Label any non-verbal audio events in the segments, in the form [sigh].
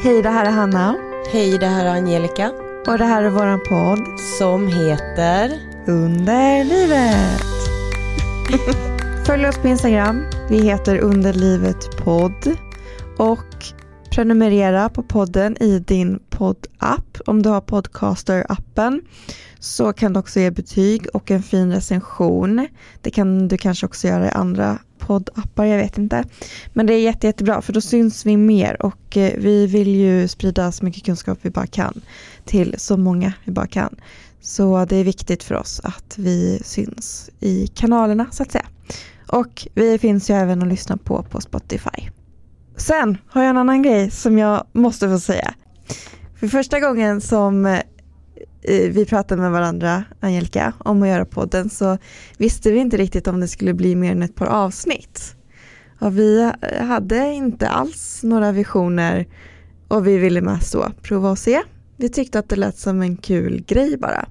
Hej, det här är Hanna. Hej, det här är Angelica. Och det här är våran podd. Som heter Under livet. [laughs] Följ oss på Instagram. Vi heter Underlivet podd. Och prenumerera på podden i din poddapp. Om du har podcaster-appen så kan du också ge betyg och en fin recension. Det kan du kanske också göra i andra poddappar, jag vet inte. Men det är jätte, jättebra för då syns vi mer och eh, vi vill ju sprida så mycket kunskap vi bara kan till så många vi bara kan. Så det är viktigt för oss att vi syns i kanalerna så att säga. Och vi finns ju även att lyssna på på Spotify. Sen har jag en annan grej som jag måste få säga. För första gången som Eh, vi pratade med varandra, Angelica, om att göra podden så visste vi inte riktigt om det skulle bli mer än ett par avsnitt. Och vi eh, hade inte alls några visioner och vi ville mest då prova och se. Vi tyckte att det lät som en kul grej bara.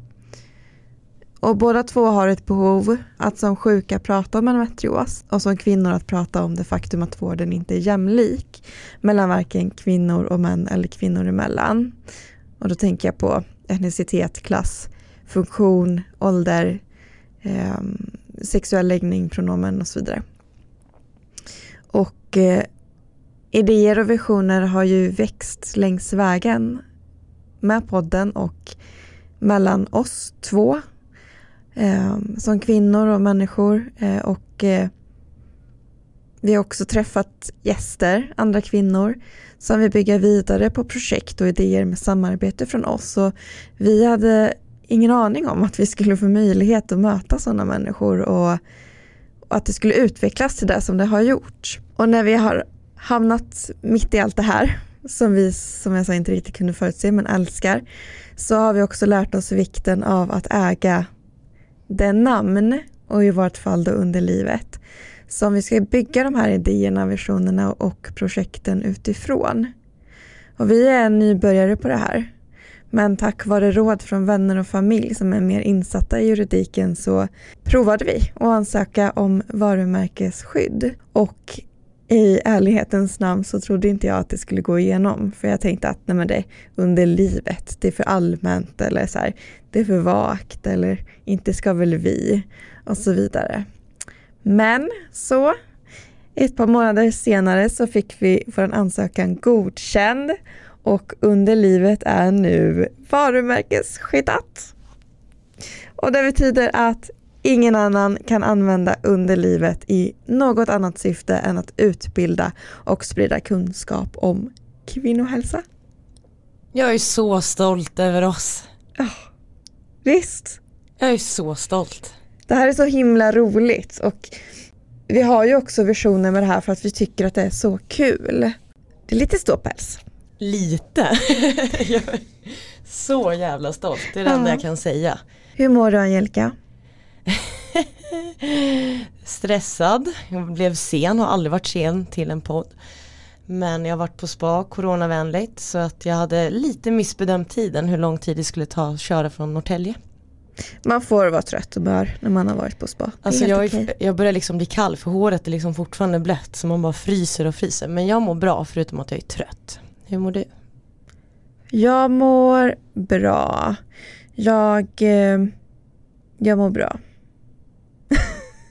Och båda två har ett behov att som sjuka prata om endometrios och som kvinnor att prata om det faktum att vården inte är jämlik mellan varken kvinnor och män eller kvinnor emellan. Och då tänker jag på etnicitet, klass, funktion, ålder, eh, sexuell läggning, pronomen och så vidare. Och eh, idéer och visioner har ju växt längs vägen med podden och mellan oss två eh, som kvinnor och människor eh, och eh, vi har också träffat gäster, andra kvinnor som vill bygga vidare på projekt och idéer med samarbete från oss. Och vi hade ingen aning om att vi skulle få möjlighet att möta sådana människor och, och att det skulle utvecklas till det som det har gjort. Och när vi har hamnat mitt i allt det här som vi som jag sa inte riktigt kunde förutse men älskar så har vi också lärt oss vikten av att äga det namn och i vårt fall då under livet som vi ska bygga de här idéerna, visionerna och projekten utifrån. Och vi är nybörjare på det här. Men tack vare råd från vänner och familj som är mer insatta i juridiken så provade vi att ansöka om varumärkesskydd. Och i ärlighetens namn så trodde inte jag att det skulle gå igenom. För jag tänkte att nej men det är under livet, det är för allmänt eller så här, det är för vagt eller inte ska väl vi och så vidare. Men så ett par månader senare så fick vi vår ansökan godkänd och under livet är nu varumärkesskyddat. Och det betyder att ingen annan kan använda underlivet i något annat syfte än att utbilda och sprida kunskap om kvinnohälsa. Jag är så stolt över oss. Oh, visst. Jag är så stolt. Det här är så himla roligt och vi har ju också visioner med det här för att vi tycker att det är så kul. Det är lite ståpäls. Lite? [laughs] jag är så jävla stolt, det är det enda jag kan säga. Hur mår du Angelica? [laughs] Stressad, jag blev sen, har aldrig varit sen till en podd. Men jag har varit på spa, coronavänligt, så att jag hade lite missbedömt tiden hur lång tid det skulle ta att köra från Norrtälje. Man får vara trött och bör när man har varit på spa. Alltså jag, okay. jag börjar liksom bli kall för håret är liksom fortfarande blött så man bara fryser och fryser. Men jag mår bra förutom att jag är trött. Hur mår du? Jag mår bra. Jag, eh, jag mår bra.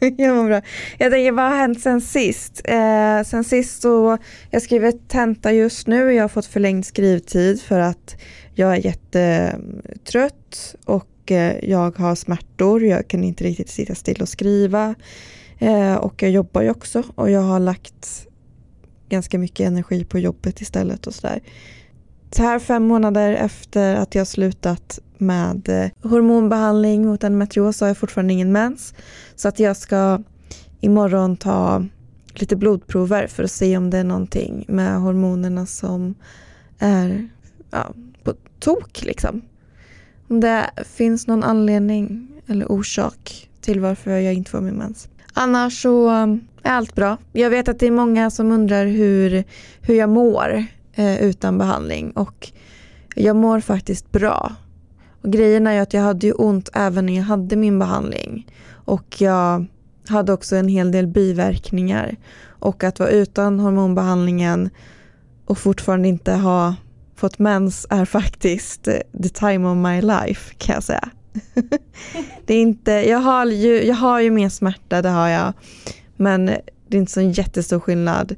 [laughs] jag mår bra. Jag tänker vad har hänt sen sist? Eh, sen sist så, jag skriver tenta just nu. Jag har fått förlängd skrivtid för att jag är jättetrött och och eh, jag har smärtor, jag kan inte riktigt sitta still och skriva. Eh, och jag jobbar ju också och jag har lagt ganska mycket energi på jobbet istället och sådär. Så här fem månader efter att jag slutat med eh, hormonbehandling mot endometrios har jag fortfarande ingen mens. Så att jag ska imorgon ta lite blodprover för att se om det är någonting med hormonerna som är ja, på tok liksom. Om det finns någon anledning eller orsak till varför jag inte får min mens. Annars så um, är allt bra. Jag vet att det är många som undrar hur, hur jag mår eh, utan behandling och jag mår faktiskt bra. Och grejen är ju att jag hade ju ont även när jag hade min behandling och jag hade också en hel del biverkningar och att vara utan hormonbehandlingen och fortfarande inte ha fått mens är faktiskt the time of my life kan jag säga. [laughs] det är inte, jag, har ju, jag har ju mer smärta, det har jag. Men det är inte så en jättestor skillnad.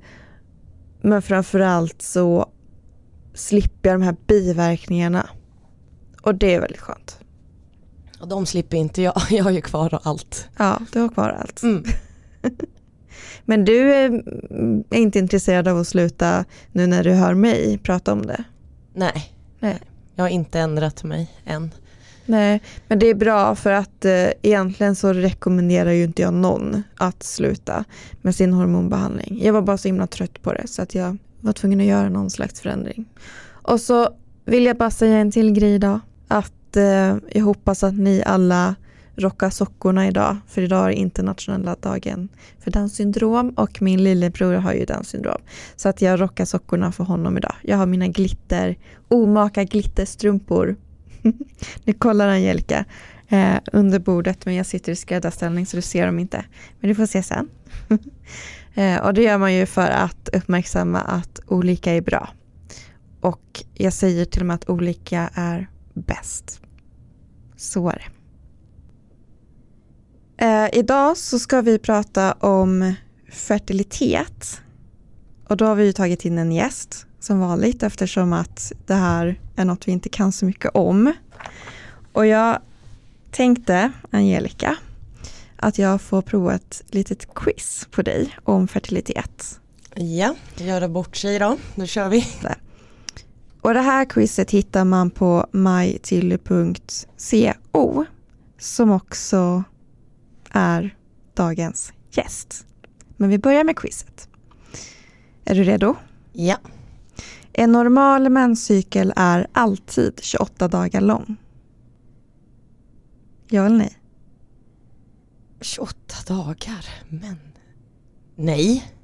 Men framförallt så slipper jag de här biverkningarna. Och det är väldigt skönt. Och de slipper inte jag, [laughs] jag har ju kvar allt. Ja, du har kvar allt. Mm. [laughs] Men du är inte intresserad av att sluta nu när du hör mig prata om det? Nej, Nej. jag har inte ändrat mig än. Nej, men det är bra för att eh, egentligen så rekommenderar ju inte jag någon att sluta med sin hormonbehandling. Jag var bara så himla trött på det så att jag var tvungen att göra någon slags förändring. Och så vill jag bara säga en till grej idag. Att eh, jag hoppas att ni alla rocka sockorna idag. För idag är internationella dagen för Downs syndrom och min lillebror har ju Downs syndrom. Så att jag rockar sockorna för honom idag. Jag har mina glitter, omaka glitterstrumpor. [laughs] nu kollar Angelica eh, under bordet men jag sitter i skräddarställning så du ser dem inte. Men du får se sen. [laughs] eh, och det gör man ju för att uppmärksamma att olika är bra. Och jag säger till och med att olika är bäst. Så är det. Eh, idag så ska vi prata om fertilitet. Och då har vi tagit in en gäst som vanligt eftersom att det här är något vi inte kan så mycket om. Och jag tänkte, Angelica, att jag får prova ett litet quiz på dig om fertilitet. Ja, göra bort sig då. Då kör vi. Och det här quizet hittar man på majtilly.co som också är dagens gäst. Men vi börjar med quizet. Är du redo? Ja. En normal menscykel är alltid 28 dagar lång. Ja eller nej? 28 dagar, men nej.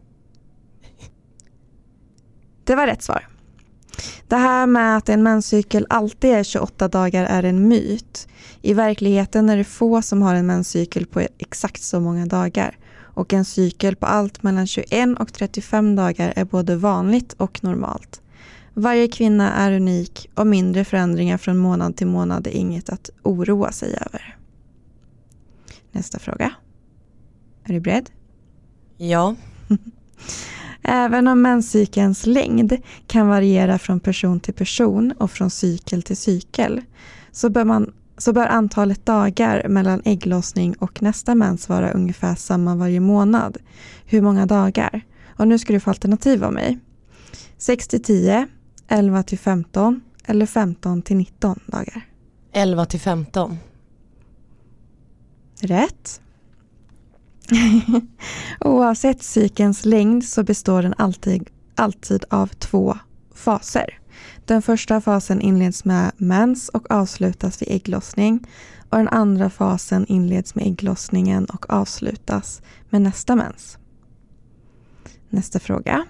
Det var rätt svar. Det här med att en menscykel alltid är 28 dagar är en myt. I verkligheten är det få som har en menscykel på exakt så många dagar. Och en cykel på allt mellan 21 och 35 dagar är både vanligt och normalt. Varje kvinna är unik och mindre förändringar från månad till månad är inget att oroa sig över. Nästa fråga. Är du beredd? Ja. [laughs] Även om menscykelns längd kan variera från person till person och från cykel till cykel så bör, man, så bör antalet dagar mellan ägglossning och nästa mens vara ungefär samma varje månad. Hur många dagar? Och nu ska du få alternativ av mig. 6 till 10, 11 till 15 eller 15 till 19 dagar. 11 till 15. Rätt. [laughs] Oavsett cykelns längd så består den alltid, alltid av två faser. Den första fasen inleds med mens och avslutas vid ägglossning och den andra fasen inleds med ägglossningen och avslutas med nästa mens. Nästa fråga.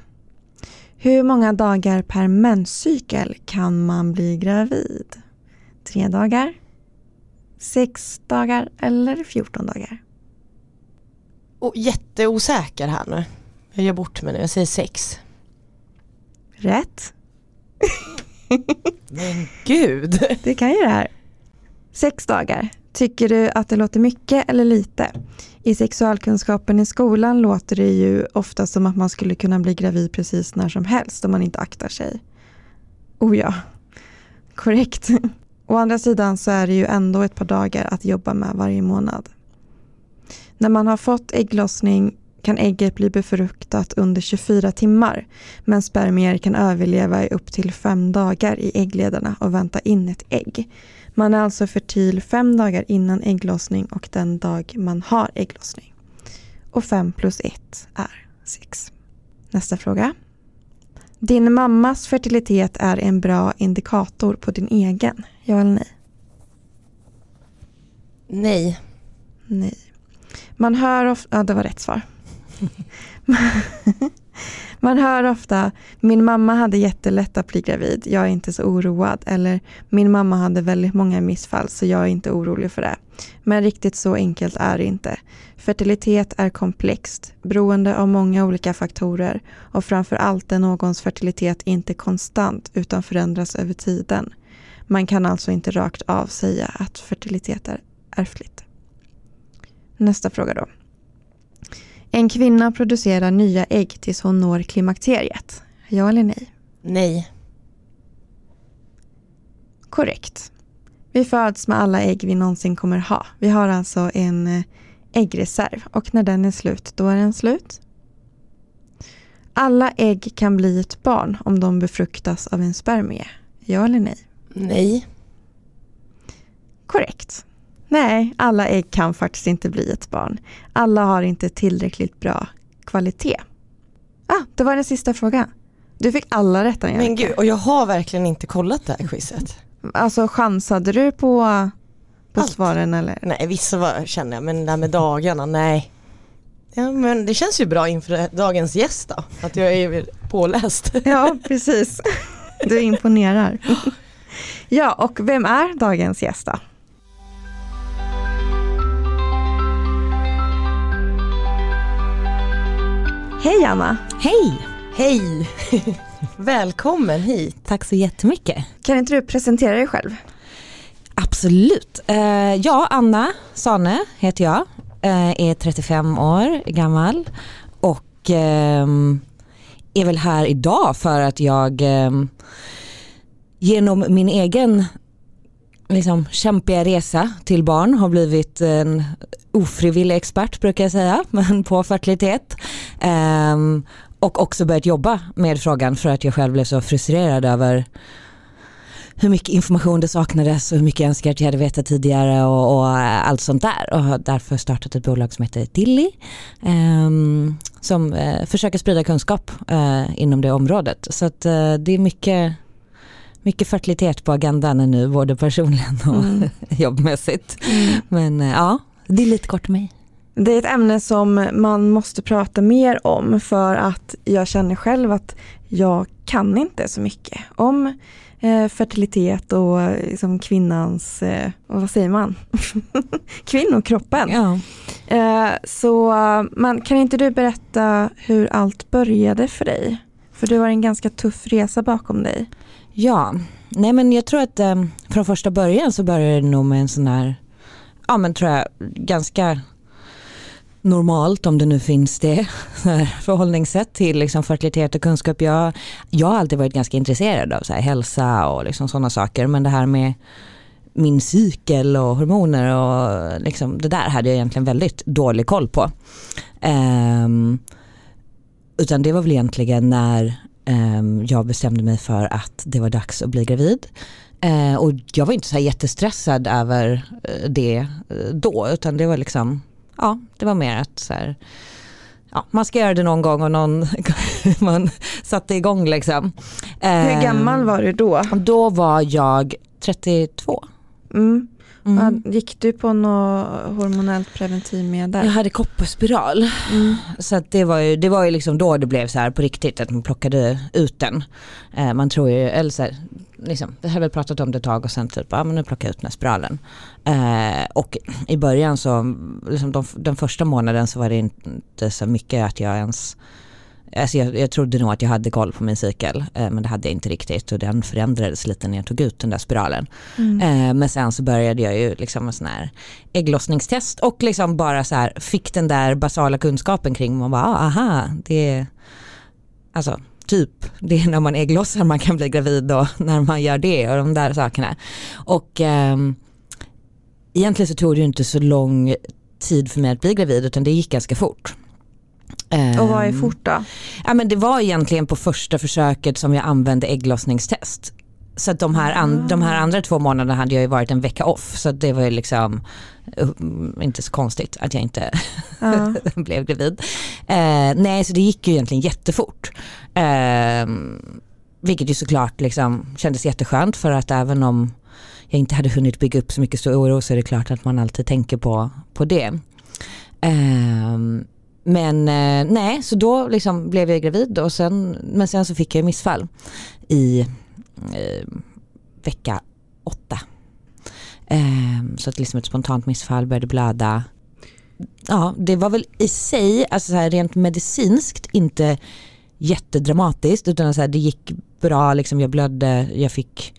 Hur många dagar per menscykel kan man bli gravid? Tre dagar? Sex dagar eller 14 dagar? Jätteosäker här nu. Jag gör bort mig nu, jag säger sex. Rätt. [laughs] Men gud. Det kan ju det här. Sex dagar. Tycker du att det låter mycket eller lite? I sexualkunskapen i skolan låter det ju ofta som att man skulle kunna bli gravid precis när som helst om man inte aktar sig. Oh ja, korrekt. Å andra sidan så är det ju ändå ett par dagar att jobba med varje månad. När man har fått ägglossning kan ägget bli befruktat under 24 timmar men spermier kan överleva i upp till fem dagar i äggledarna och vänta in ett ägg. Man är alltså fertil fem dagar innan ägglossning och den dag man har ägglossning. Och fem plus ett är sex. Nästa fråga. Din mammas fertilitet är en bra indikator på din egen. Ja eller nej? Nej. Nej. Man hör ofta, ja det var rätt svar. [laughs] Man hör ofta, min mamma hade jättelätt att bli gravid, jag är inte så oroad. Eller min mamma hade väldigt många missfall så jag är inte orolig för det. Men riktigt så enkelt är det inte. Fertilitet är komplext, beroende av många olika faktorer och framför allt är någons fertilitet inte konstant utan förändras över tiden. Man kan alltså inte rakt av säga att fertilitet är ärftligt. Nästa fråga då. En kvinna producerar nya ägg tills hon når klimakteriet. Ja eller nej? Nej. Korrekt. Vi föds med alla ägg vi någonsin kommer ha. Vi har alltså en eh, äggreserv och när den är slut, då är den slut. Alla ägg kan bli ett barn om de befruktas av en spermie. Ja eller nej? Nej. Korrekt. Nej, alla ägg kan faktiskt inte bli ett barn. Alla har inte tillräckligt bra kvalitet. Ah, det var den sista frågan. Du fick alla rätt Angelica. Men gud, och jag har verkligen inte kollat det här quizet. Alltså chansade du på, på Allt. svaren eller? Nej, vissa var, känner jag, men det där med dagarna, nej. Ja, men det känns ju bra inför dagens gäst då, att jag är påläst. [laughs] Ja, precis. Du imponerar. [laughs] Ja, och vem är dagens gäst då? Hej Anna! Hej! Hej! [laughs] Välkommen hit. Tack så jättemycket. Kan inte du presentera dig själv? Absolut. Eh, ja, Anna Sane heter jag. Eh, är 35 år gammal och ehm, är väl här idag för att jag ehm, genom min egen liksom, kämpiga resa till barn har blivit en ofrivillig expert brukar jag säga, [laughs] men på fertilitet. Ehm, och också börjat jobba med frågan för att jag själv blev så frustrerad över hur mycket information det saknades och hur mycket jag önskar att jag hade vetat tidigare och, och eh, allt sånt där. Och har därför startat ett bolag som heter Tilly um, ehm, som uh, försöker sprida kunskap uh, inom det området. Så att, uh, det är mycket, mycket fertilitet på agendan nu, både personligen och Mm. [laughs] jobbmässigt. Men eh, ja, det är lite kort mig. Det är ett ämne som man måste prata mer om för att jag känner själv att jag kan inte så mycket om eh, fertilitet och eh, liksom kvinnans, eh, och vad säger man? [laughs] Kvinnokroppen. Ja. Eh, så man, kan inte du berätta hur allt började för dig? För du har en ganska tuff resa bakom dig. Ja, nej men jag tror att eh, från första början så började det nog med en sån här, ja men tror jag ganska normalt om det nu finns det [laughs] förhållningssätt till liksom fertilitet och kunskap. Jag, jag har alltid varit ganska intresserad av så här hälsa och liksom sådana saker men det här med min cykel och hormoner och liksom, det där hade jag egentligen väldigt dålig koll på. Ehm, utan det var väl egentligen när ehm, jag bestämde mig för att det var dags att bli gravid. Eh, och jag var inte så jättestressad över eh, det eh, då utan det var liksom, ja det var mer att så här, ja, man ska göra det någon gång och någon, [laughs] man satte igång liksom. Hur Ehm, gammal var du då? Då var jag 32. Mm. Mm. Gick du på något hormonellt preventivmedel? Jag hade kopparspiral. Mm. Så det var ju, det var ju liksom då det blev så här på riktigt att man plockade ut den. Eh, man tror ju, eller så här, liksom, vi har väl pratat om det ett tag och sen typ, ja men nu plockar jag ut den här spiralen. Eh, och i början så, liksom de, den första månaden så var det inte så mycket att jag ens Alltså jag, jag trodde nog att jag hade koll på min cykel eh, men det hade jag inte riktigt och den förändrades lite när jag tog ut den där spiralen. Mm. Eh, men sen så började jag ju liksom en sån här ägglossningstest och liksom bara så här fick den där basala kunskapen kring man bara, ah, aha, det är alltså typ det är när man ägglossar man kan bli gravid och [laughs] när man gör det och de där sakerna. Och ehm, egentligen så tog det ju inte så lång tid för mig att bli gravid utan det gick ganska fort. Och vad är Ehm, fort då? Ja, men det var egentligen på första försöket som jag använde ägglossningstest. Så att de, här an, de här andra två månaderna hade jag ju varit en vecka off så det var ju liksom uh, inte så konstigt att jag inte Ja. [laughs] blev gravid. Eh, nej så det gick ju egentligen jättefort. Eh, vilket ju såklart liksom kändes jätteskönt för att även om jag inte hade hunnit bygga upp så mycket stor oro så är det klart att man alltid tänker på, på det. Eh, men eh, nej, så då liksom blev jag gravid och sen, men sen så fick jag missfall i eh, vecka åtta. Eh, så att liksom ett spontant missfall, började blöda. Ja, det var väl i sig, alltså så här rent medicinskt inte jättedramatiskt utan så här, det gick bra, liksom jag blödde, jag fick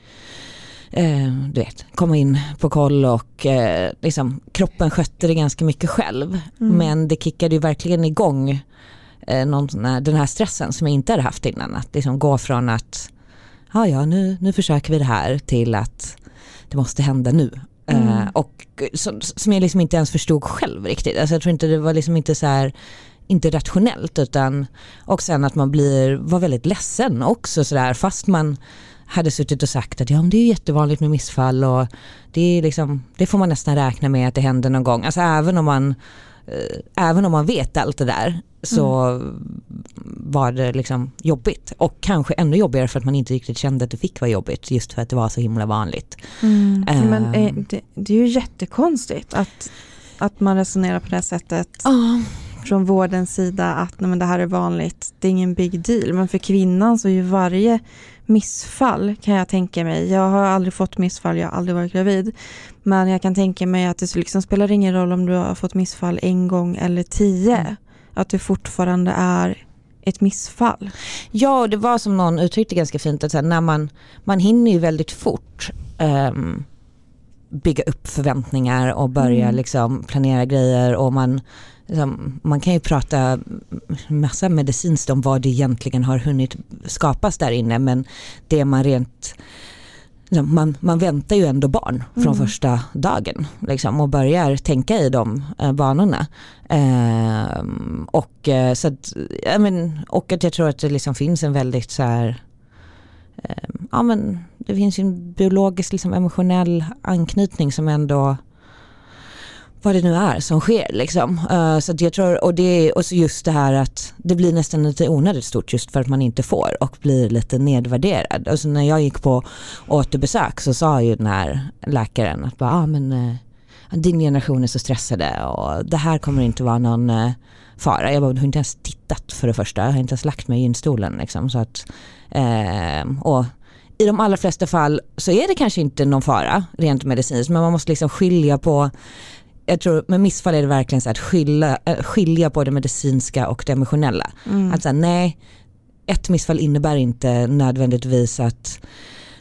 eh, du vet, komma in på koll och eh, liksom, kroppen skötte det ganska mycket själv. Mm. Men det kickade ju verkligen igång eh, någon, den här stressen som jag inte hade haft innan. Att liksom gå från att ja, ja nu, nu försöker vi det här till att det måste hända nu. Mm. Uh, och som, som jag liksom inte ens förstod själv riktigt. Alltså jag tror inte det var liksom inte så här inte rationellt utan och sen att man blir, var väldigt ledsen också sådär fast man hade suttit och sagt att ja, men det är jättevanligt med missfall och det, är liksom, det får man nästan räkna med att det händer någon gång. Alltså även om man, eh, även om man vet allt det där så mm. var det liksom jobbigt. Och kanske ännu jobbigare för att man inte riktigt kände att det fick vara jobbigt just för att det var så himla vanligt. Mm. Uh, men eh, det, det, är ju jättekonstigt att, att man resonerar på det sättet. Uh från vårdens sida att nej, men det här är vanligt, det är ingen big deal. Men för kvinnan så är ju varje missfall kan jag tänka mig. Jag har aldrig fått missfall, jag har aldrig varit gravid. Men jag kan tänka mig att det liksom spelar ingen roll om du har fått missfall en gång eller tio. Mm. Att det fortfarande är ett missfall. Ja, det var som någon uttryckte ganska fint att när man, man hinner ju väldigt fort um, bygga upp förväntningar och börja mm. liksom planera grejer och man man kan ju prata massa medicinskt om vad det egentligen har hunnit skapas där inne men det man rent liksom, man, man väntar ju ändå barn från mm. första dagen liksom, och börjar tänka i de eh, banorna. Eh, och, så att, ja, men, och att jag tror att det liksom finns en väldigt så här, eh, ja men det finns ju en biologisk liksom, emotionell anknytning som ändå vad det nu är som sker liksom. Uh, så jag tror, och, det, och så just det här att det blir nästan lite onödigt stort just för att man inte får och blir lite nedvärderad. Alltså när jag gick på återbesök så sa ju den här läkaren att bara, ah, men, uh, din generation är så stressade och det här kommer inte vara någon uh, fara. Jag bara, du har inte ens tittat för det första, jag har inte ens lagt mig i gynstolen liksom. Så att, ehm, och i de allra flesta fall så är det kanske inte någon fara rent medicinskt men man måste liksom skilja på jag tror med missfall är det verkligen så att skilja, äh, skilja på det medicinska och det emotionella. Mm. Att säga, nej, ett missfall innebär inte nödvändigtvis att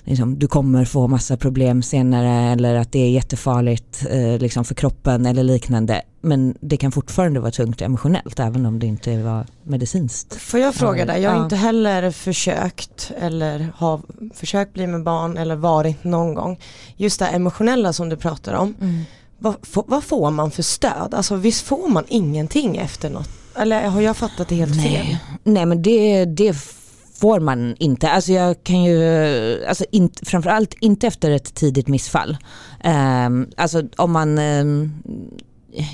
liksom, du kommer få massa problem senare eller att det är jättefarligt eh, liksom för kroppen eller liknande. Men det kan fortfarande vara tungt emotionellt även om det inte var medicinskt. Får jag fråga dig, jag har ja. inte heller försökt eller har försökt bli med barn eller varit någon gång. Just det emotionella som du pratar om. Mm vad, vad, får man för stöd? Alltså visst får man ingenting efter något? Eller har jag fattat det helt Nej. fel? Nej men det, det får man inte. Alltså jag kan ju, alltså inte, framförallt inte efter ett tidigt missfall. Um, alltså om man um,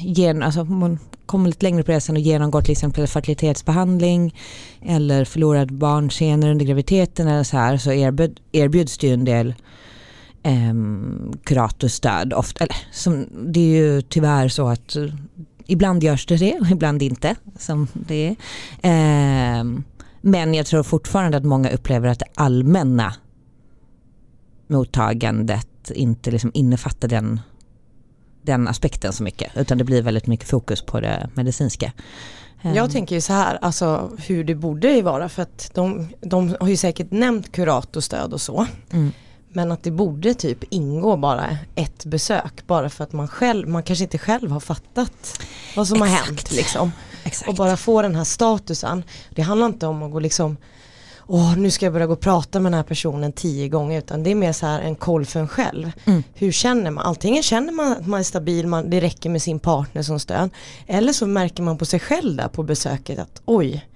gen, alltså man kommer lite längre på resan och genomgår till exempel fertilitetsbehandling eller förlorad barnsenare under graviditeten eller så här så erbjud, erbjuds det ju en del eh, kuratorstöd. Ofta, eller, som, det är ju tyvärr så att uh, ibland görs det det och ibland inte. Som det är. Eh, men jag tror fortfarande att många upplever att det allmänna mottagandet inte liksom innefattar den, den aspekten så mycket. Utan det blir väldigt mycket fokus på det medicinska. Jag ehm. tänker ju så här, alltså hur det borde vara för att de, de har ju säkert nämnt kuratorstöd och så. Mm. Men att det borde typ ingå bara ett besök bara för att man själv, man kanske inte själv har fattat vad som Exakt. har hänt liksom. Exakt. Och bara få den här statusen. Det handlar inte om att gå liksom Åh, nu ska jag börja gå och prata med den här personen tio gånger utan det är mer så här en koll för en själv. Mm. Hur känner man? Antingen känner man att man är stabil, man, det räcker med sin partner som stöd. Eller så märker man på sig själv där på besöket att oj,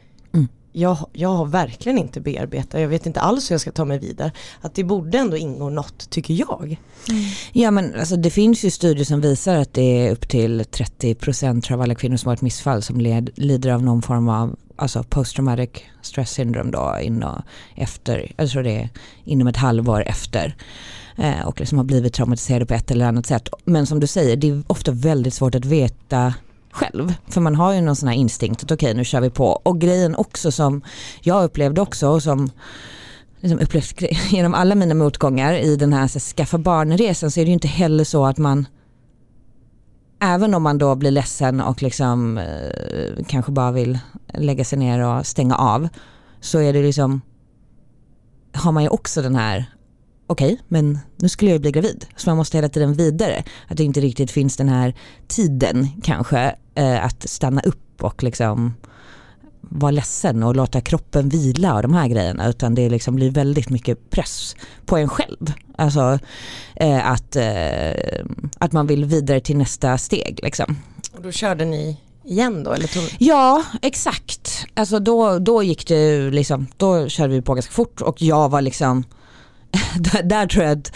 jag, jag har verkligen inte bearbetat, jag vet inte alls hur jag ska ta mig vidare. Att det borde ändå ingå något tycker jag. Mm. Ja men alltså, det finns ju studier som visar att det är upp till 30% av alla kvinnor som har ett missfall som led, lider av någon form av alltså post traumatic stress syndrome då inom, efter, jag tror det är inom ett halvår efter eh, och liksom har blivit traumatiserade på ett eller annat sätt. Men som du säger, det är ofta väldigt svårt att veta själv. För man har ju någon sån här instinkt att okej okay, nu kör vi på. Och grejen också som jag upplevde också och som liksom upplevt [laughs] genom alla mina motgångar i den här så, skaffa barnresan så är det ju inte heller så att man även om man då blir ledsen och liksom eh, kanske bara vill lägga sig ner och stänga av så är det liksom har man ju också den här okej, okay, men nu skulle jag bli gravid. Så man måste hela tiden vidare. Att det inte riktigt finns den här tiden kanske eh, att stanna upp och liksom vara ledsen och låta kroppen vila och de här grejerna utan det liksom blir väldigt mycket press på en själv. Alltså eh, att, eh, att man vill vidare till nästa steg liksom. Och då körde ni igen då? Eller tog... Ja exakt, alltså då, då gick det liksom, då körde vi på ganska fort och jag var liksom, [laughs] där tror jag att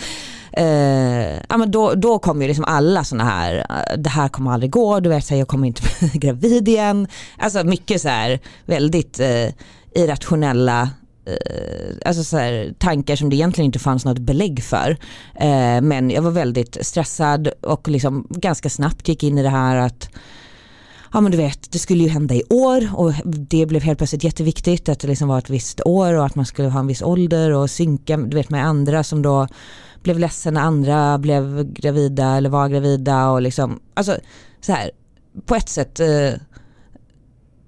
Eh, ja, men då, då kommer ju liksom alla sådana här, eh, det här kommer aldrig gå, du vet så här, jag kommer inte [laughs] bli gravid igen. Alltså mycket så här väldigt eh, irrationella eh, alltså så här, tankar som det egentligen inte fanns något belägg för. Eh, men jag var väldigt stressad och liksom ganska snabbt gick in i det här att ja men du vet, det skulle ju hända i år och det blev helt plötsligt jätteviktigt att det liksom var ett visst år och att man skulle ha en viss ålder och synka du vet, med andra som då blev ledsen när andra blev gravida eller var gravida och liksom, alltså så här, på ett sätt eh,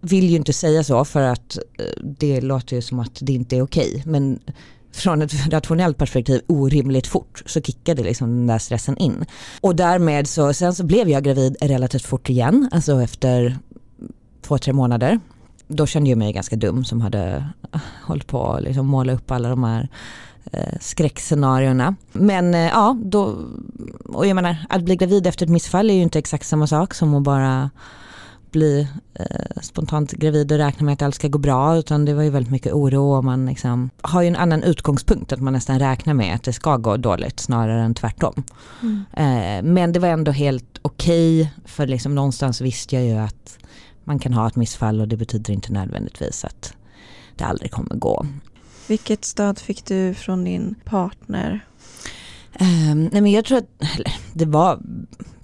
vill ju inte säga så för att eh, det låter ju som att det inte är okej okay. men från ett [laughs] rationellt perspektiv orimligt fort så kickade liksom den där stressen in. Och därmed så, sen så blev jag gravid relativt fort igen, alltså efter två, tre månader. Då kände jag mig ganska dum som hade eh, hållit på att liksom måla upp alla de här eh, skräckscenarierna. Men eh, ja, då, och jag menar att bli gravid efter ett missfall är ju inte exakt samma sak som att bara bli eh, spontant gravid och räkna med att allt ska gå bra utan det var ju väldigt mycket oro och man liksom har ju en annan utgångspunkt att man nästan räknar med att det ska gå dåligt snarare än tvärtom. Mm. Eh, men det var ändå helt okej okay, för liksom någonstans visste jag ju att man kan ha ett missfall och det betyder inte nödvändigtvis att det aldrig kommer gå. Vilket stöd fick du från din partner? Um, nej men jag tror att det var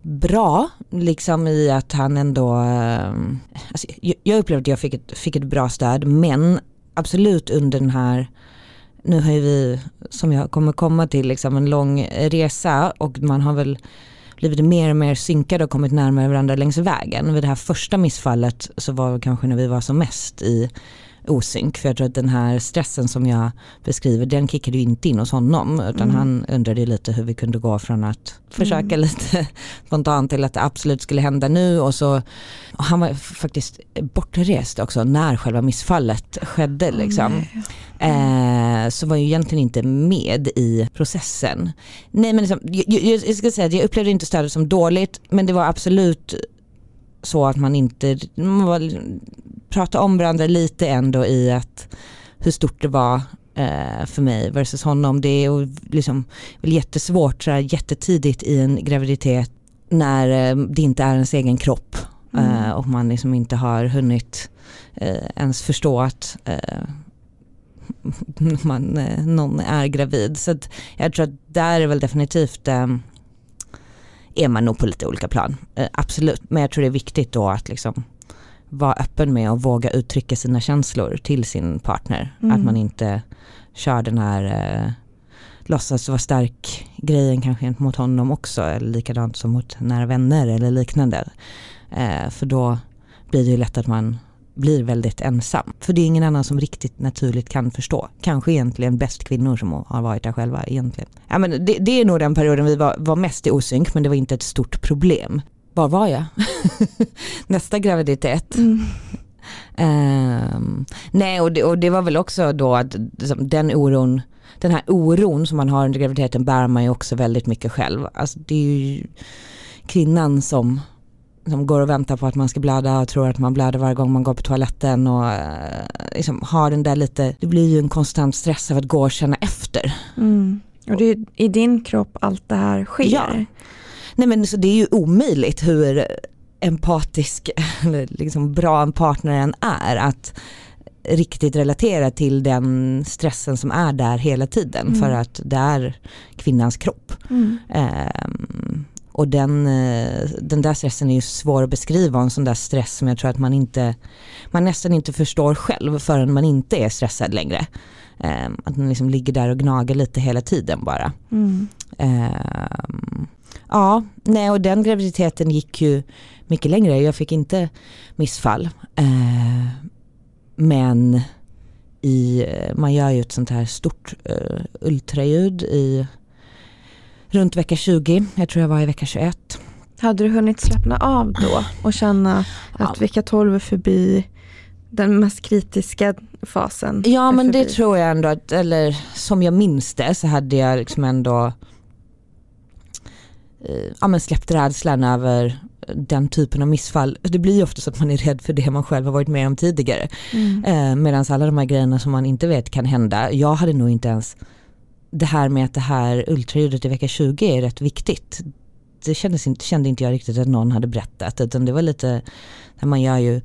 bra, liksom i att han ändå, um, alltså, jag, jag upplevde att jag fick ett, fick ett bra stöd men absolut under den här nu har ju vi, som jag kommer komma till, liksom en lång resa och man har väl blivit mer och mer synkade och kommit närmare varandra längs vägen. Vid det här första missfallet så var det kanske när vi var som mest i osynk. För jag tror att den här stressen som jag beskriver den kickade ju inte in hos honom. Utan mm. han undrade lite hur vi kunde gå från att försöka mm. lite [laughs] spontant till att det absolut skulle hända nu. Och så, och han var faktiskt bortrest också när själva missfallet skedde. Liksom. Mm. Eh, så var ju egentligen inte med i processen. Nej men liksom, jag, jag, jag ska säga att jag upplevde inte stödet som dåligt men det var absolut så att man inte, man var, prata om varandra lite ändå i att hur stort det var eh, för mig versus honom. Det är liksom väl jättesvårt så här, jättetidigt i en graviditet när eh, det inte är ens egen kropp mm. eh, och man liksom inte har hunnit eh, ens förstå att eh, [laughs] man, någon är gravid. Så jag tror att där är väl definitivt är man nog på lite olika plan. absolut, men jag tror det är viktigt då att liksom vara öppen med och våga uttrycka sina känslor till sin partner. Mm. Att man inte kör den här eh, låtsas vara stark grejen kanske mot honom också. Eller likadant som mot nära vänner eller liknande. Eh, för då blir det ju lätt att man blir väldigt ensam. För det är ingen annan som riktigt naturligt kan förstå. Kanske egentligen bäst kvinnor som har varit där själva egentligen. Ja, men det, det är nog den perioden vi var, var mest i osynk men det var inte ett stort problem var var jag? [laughs] Nästa graviditet. Mm. Um, nej och det, och det, var väl också då att liksom, den oron, den här oron som man har under graviditeten bär man ju också väldigt mycket själv. Alltså det är ju kvinnan som, som går och väntar på att man ska blöda och tror att man blöder varje gång man går på toaletten och uh, liksom har den där lite, det blir ju en konstant stress av att gå och känna efter. Mm. Och det är i din kropp allt det här sker. Ja. Nej men så det är ju omöjligt hur empatisk [laughs] eller liksom bra en partner än är att riktigt relatera till den stressen som är där hela tiden mm. för att det är kvinnans kropp. Mm. Um, Och den, eh, den där stressen är ju svår att beskriva, en sån där stress som jag tror att man inte, man nästan inte förstår själv förrän man inte är stressad längre. Eh, att man liksom ligger där och gnager lite hela tiden bara. Mm. Eh, ja, nej och den graviditeten gick ju mycket längre. Jag fick inte missfall. Eh, men i, man gör ju ett sånt här stort uh, ultraljud i runt vecka 20. Jag tror jag var i vecka 21. Hade du hunnit slappna av då och känna att ja. vecka 12 är förbi? Den mest kritiska fasen? Ja men förbi. det tror jag ändå, att, eller som jag minns det så hade jag liksom ändå eh, ja, men släppt rädslan över den typen av missfall. Det blir ju ofta så att man är rädd för det man själv har varit med om tidigare. Mm. Eh, Medan alla de här grejerna som man inte vet kan hända, jag hade nog inte ens det här med att det här ultraljudet i vecka 20 är rätt viktigt. Det kändes inte, kände inte jag riktigt att någon hade berättat utan det var lite, när man gör ju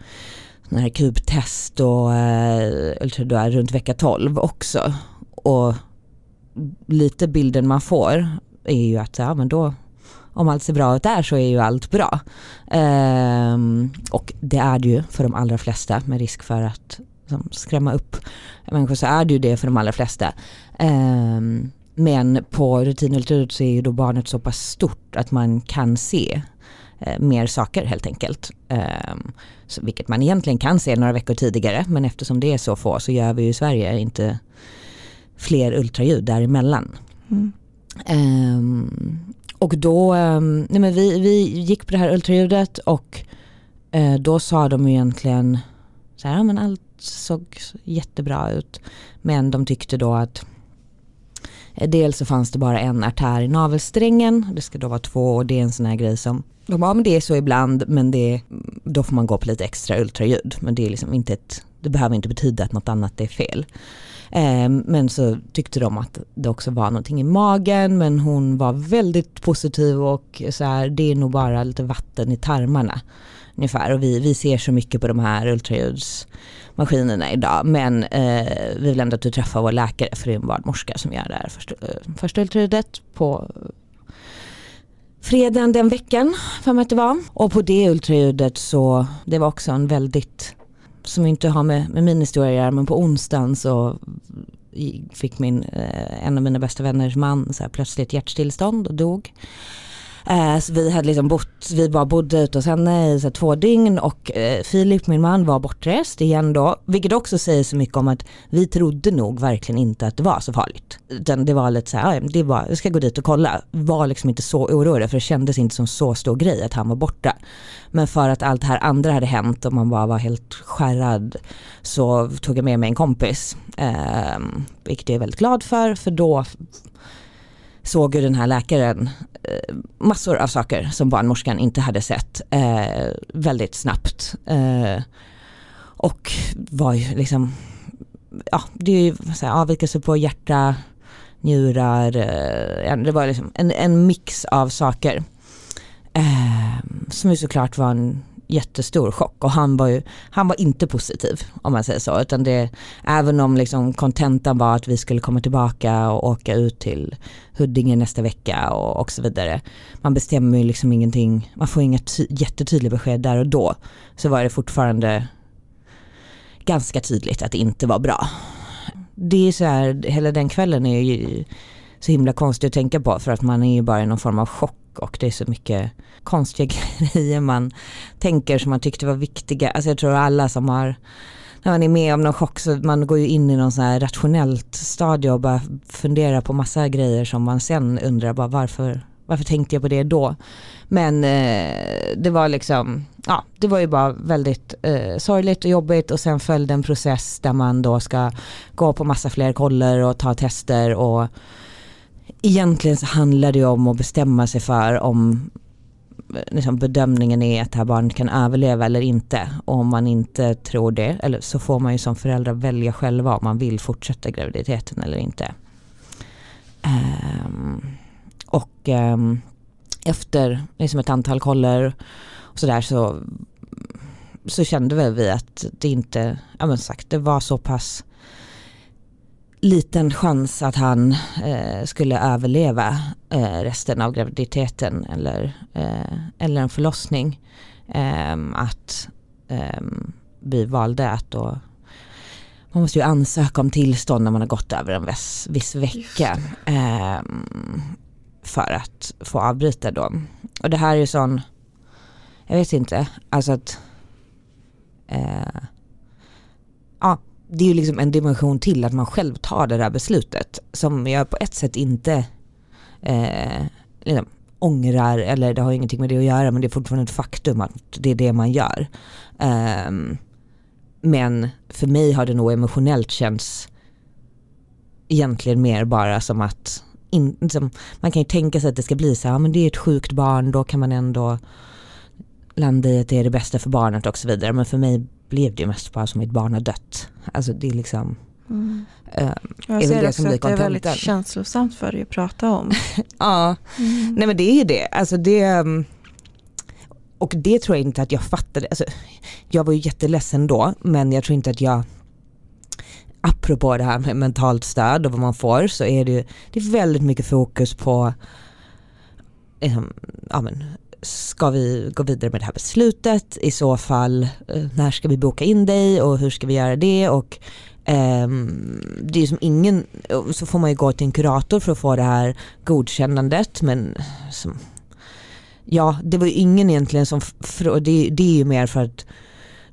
sådana här kubtest och eh, ultraljud runt vecka 12 också. Och lite bilden man får är ju att ja men då om allt ser bra ut där så är ju allt bra. Um, och det är det ju för de allra flesta med risk för att som, skrämma upp människor så är det ju det för de allra flesta. Um, men på rutinultraljud så är ju då barnet så pass stort att man kan se uh, mer saker helt enkelt. Um, så, vilket man egentligen kan se några veckor tidigare men eftersom det är så få så gör vi ju i Sverige inte fler ultraljud däremellan. Mm. Um, och då, ehm, nej men vi, vi gick på det här ultraljudet och eh, då sa de egentligen så här, ja, men allt såg jättebra ut. Men de tyckte då att eh, Dels så fanns det bara en artär i navelsträngen, det ska då vara två och det är en sån här grej som de ja men det är så ibland men det, då får man gå på lite extra ultraljud. Men det är liksom inte ett, det behöver inte betyda att något annat är fel. Ehm, men så tyckte de att det också var någonting i magen men hon var väldigt positiv och så här, det är nog bara lite vatten i tarmarna. Ungefär och vi, vi ser så mycket på de här ultraljudsmaskinerna idag men eh, vi vill ändå att du träffar vår läkare för det är en barnmorska som gör det här första, eh, första ultraljudet på fredagen den veckan för mig att det var. Och på det ultraljudet så det var också en väldigt som inte har med, med min historia att göra men på onsdagen så fick min, eh, en av mina bästa vänners man så här, plötsligt hjärtstillestånd och dog. Eh, så vi hade liksom bott, vi bara bodde ute hos henne i så två dygn och eh, Filip, min man, var bortrest igen då. Vilket också säger så mycket om att vi trodde nog verkligen inte att det var så farligt. Utan det var lite så här, ah, det var, jag ska gå dit och kolla. Var liksom inte så orolig för det kändes inte som så stor grej att han var borta. Men för att allt det här andra hade hänt och man bara var helt skärrad så tog jag med mig en kompis. Eh, vilket jag är väldigt glad för, för då såg ju den här läkaren eh, massor av saker som barnmorskan inte hade sett eh, väldigt snabbt. Eh, och var ju liksom, ja det är ju avvikelse på hjärta, njurar, eh, det var liksom en, en mix av saker. Eh, som ju såklart var en jättestor chock och han var ju, han var inte positiv om man säger så utan det, även om liksom kontentan var att vi skulle komma tillbaka och åka ut till Huddinge nästa vecka och, och så vidare. Man bestämmer ju liksom ingenting, man får inget jättetydligt besked där och då. Så var det fortfarande ganska tydligt att det inte var bra. Det är så här, hela den kvällen är ju så himla konstigt att tänka på för att man är ju bara i någon form av chock och det är så mycket konstiga [laughs] grejer man tänker som man tyckte var viktiga. Alltså jag tror alla som har när man är med om någon chock så man går ju in i någon sån här rationellt stadie och bara funderar på massa grejer som man sen undrar bara varför, varför tänkte jag på det då? Men eh, det var liksom, ja det var ju bara väldigt eh, sorgligt och jobbigt och sen följde en process där man då ska gå på massa fler koller och ta tester och egentligen så handlar det om att bestämma sig för om liksom bedömningen är att det här barnet kan överleva eller inte. Och om man inte tror det, eller så får man ju som förälder välja själva om man vill fortsätta graviditeten eller inte. Um, och um, efter liksom ett antal koller och sådär så, så kände väl vi att det inte, ja men sagt, det var så pass liten chans att han eh, skulle överleva eh, resten av graviditeten eller, eh, eller en förlossning. Ehm, att ehm, vi valde att då man måste ju ansöka om tillstånd när man har gått över en viss, viss vecka ehm, för att få avbryta då. Och det här är ju sån, jag vet inte, alltså att eh, ja, det är ju liksom en dimension till att man själv tar det där beslutet som jag på ett sätt inte eh, liksom, ångrar eller det har ingenting med det att göra men det är fortfarande ett faktum att det är det man gör. Eh, men för mig har det nog emotionellt känts egentligen mer bara som att in, liksom, man kan ju tänka sig att det ska bli så här, ja men det är ett sjukt barn, då kan man ändå landa i att det är det bästa för barnet och så vidare. Men för mig blev det mest bara som ett barn har dött. Alltså det är liksom Mm. Uh, jag ser också att det är väldigt känslosamt för dig att prata om. [laughs] ja, mm. nej men det är det. Alltså det um, och det tror jag inte att jag fattade. Alltså, jag var ju jätteledsen då men jag tror inte att jag apropå det här med mentalt stöd och vad man får så är det, det är väldigt mycket fokus på um, ja, men, ska vi gå vidare med det här beslutet? I så fall, eh, när ska vi boka in dig och hur ska vi göra det? Och ehm, det är som ingen, så får man ju gå till en kurator för att få det här godkännandet men som, ja, det var ju ingen egentligen som, det, det är ju mer för att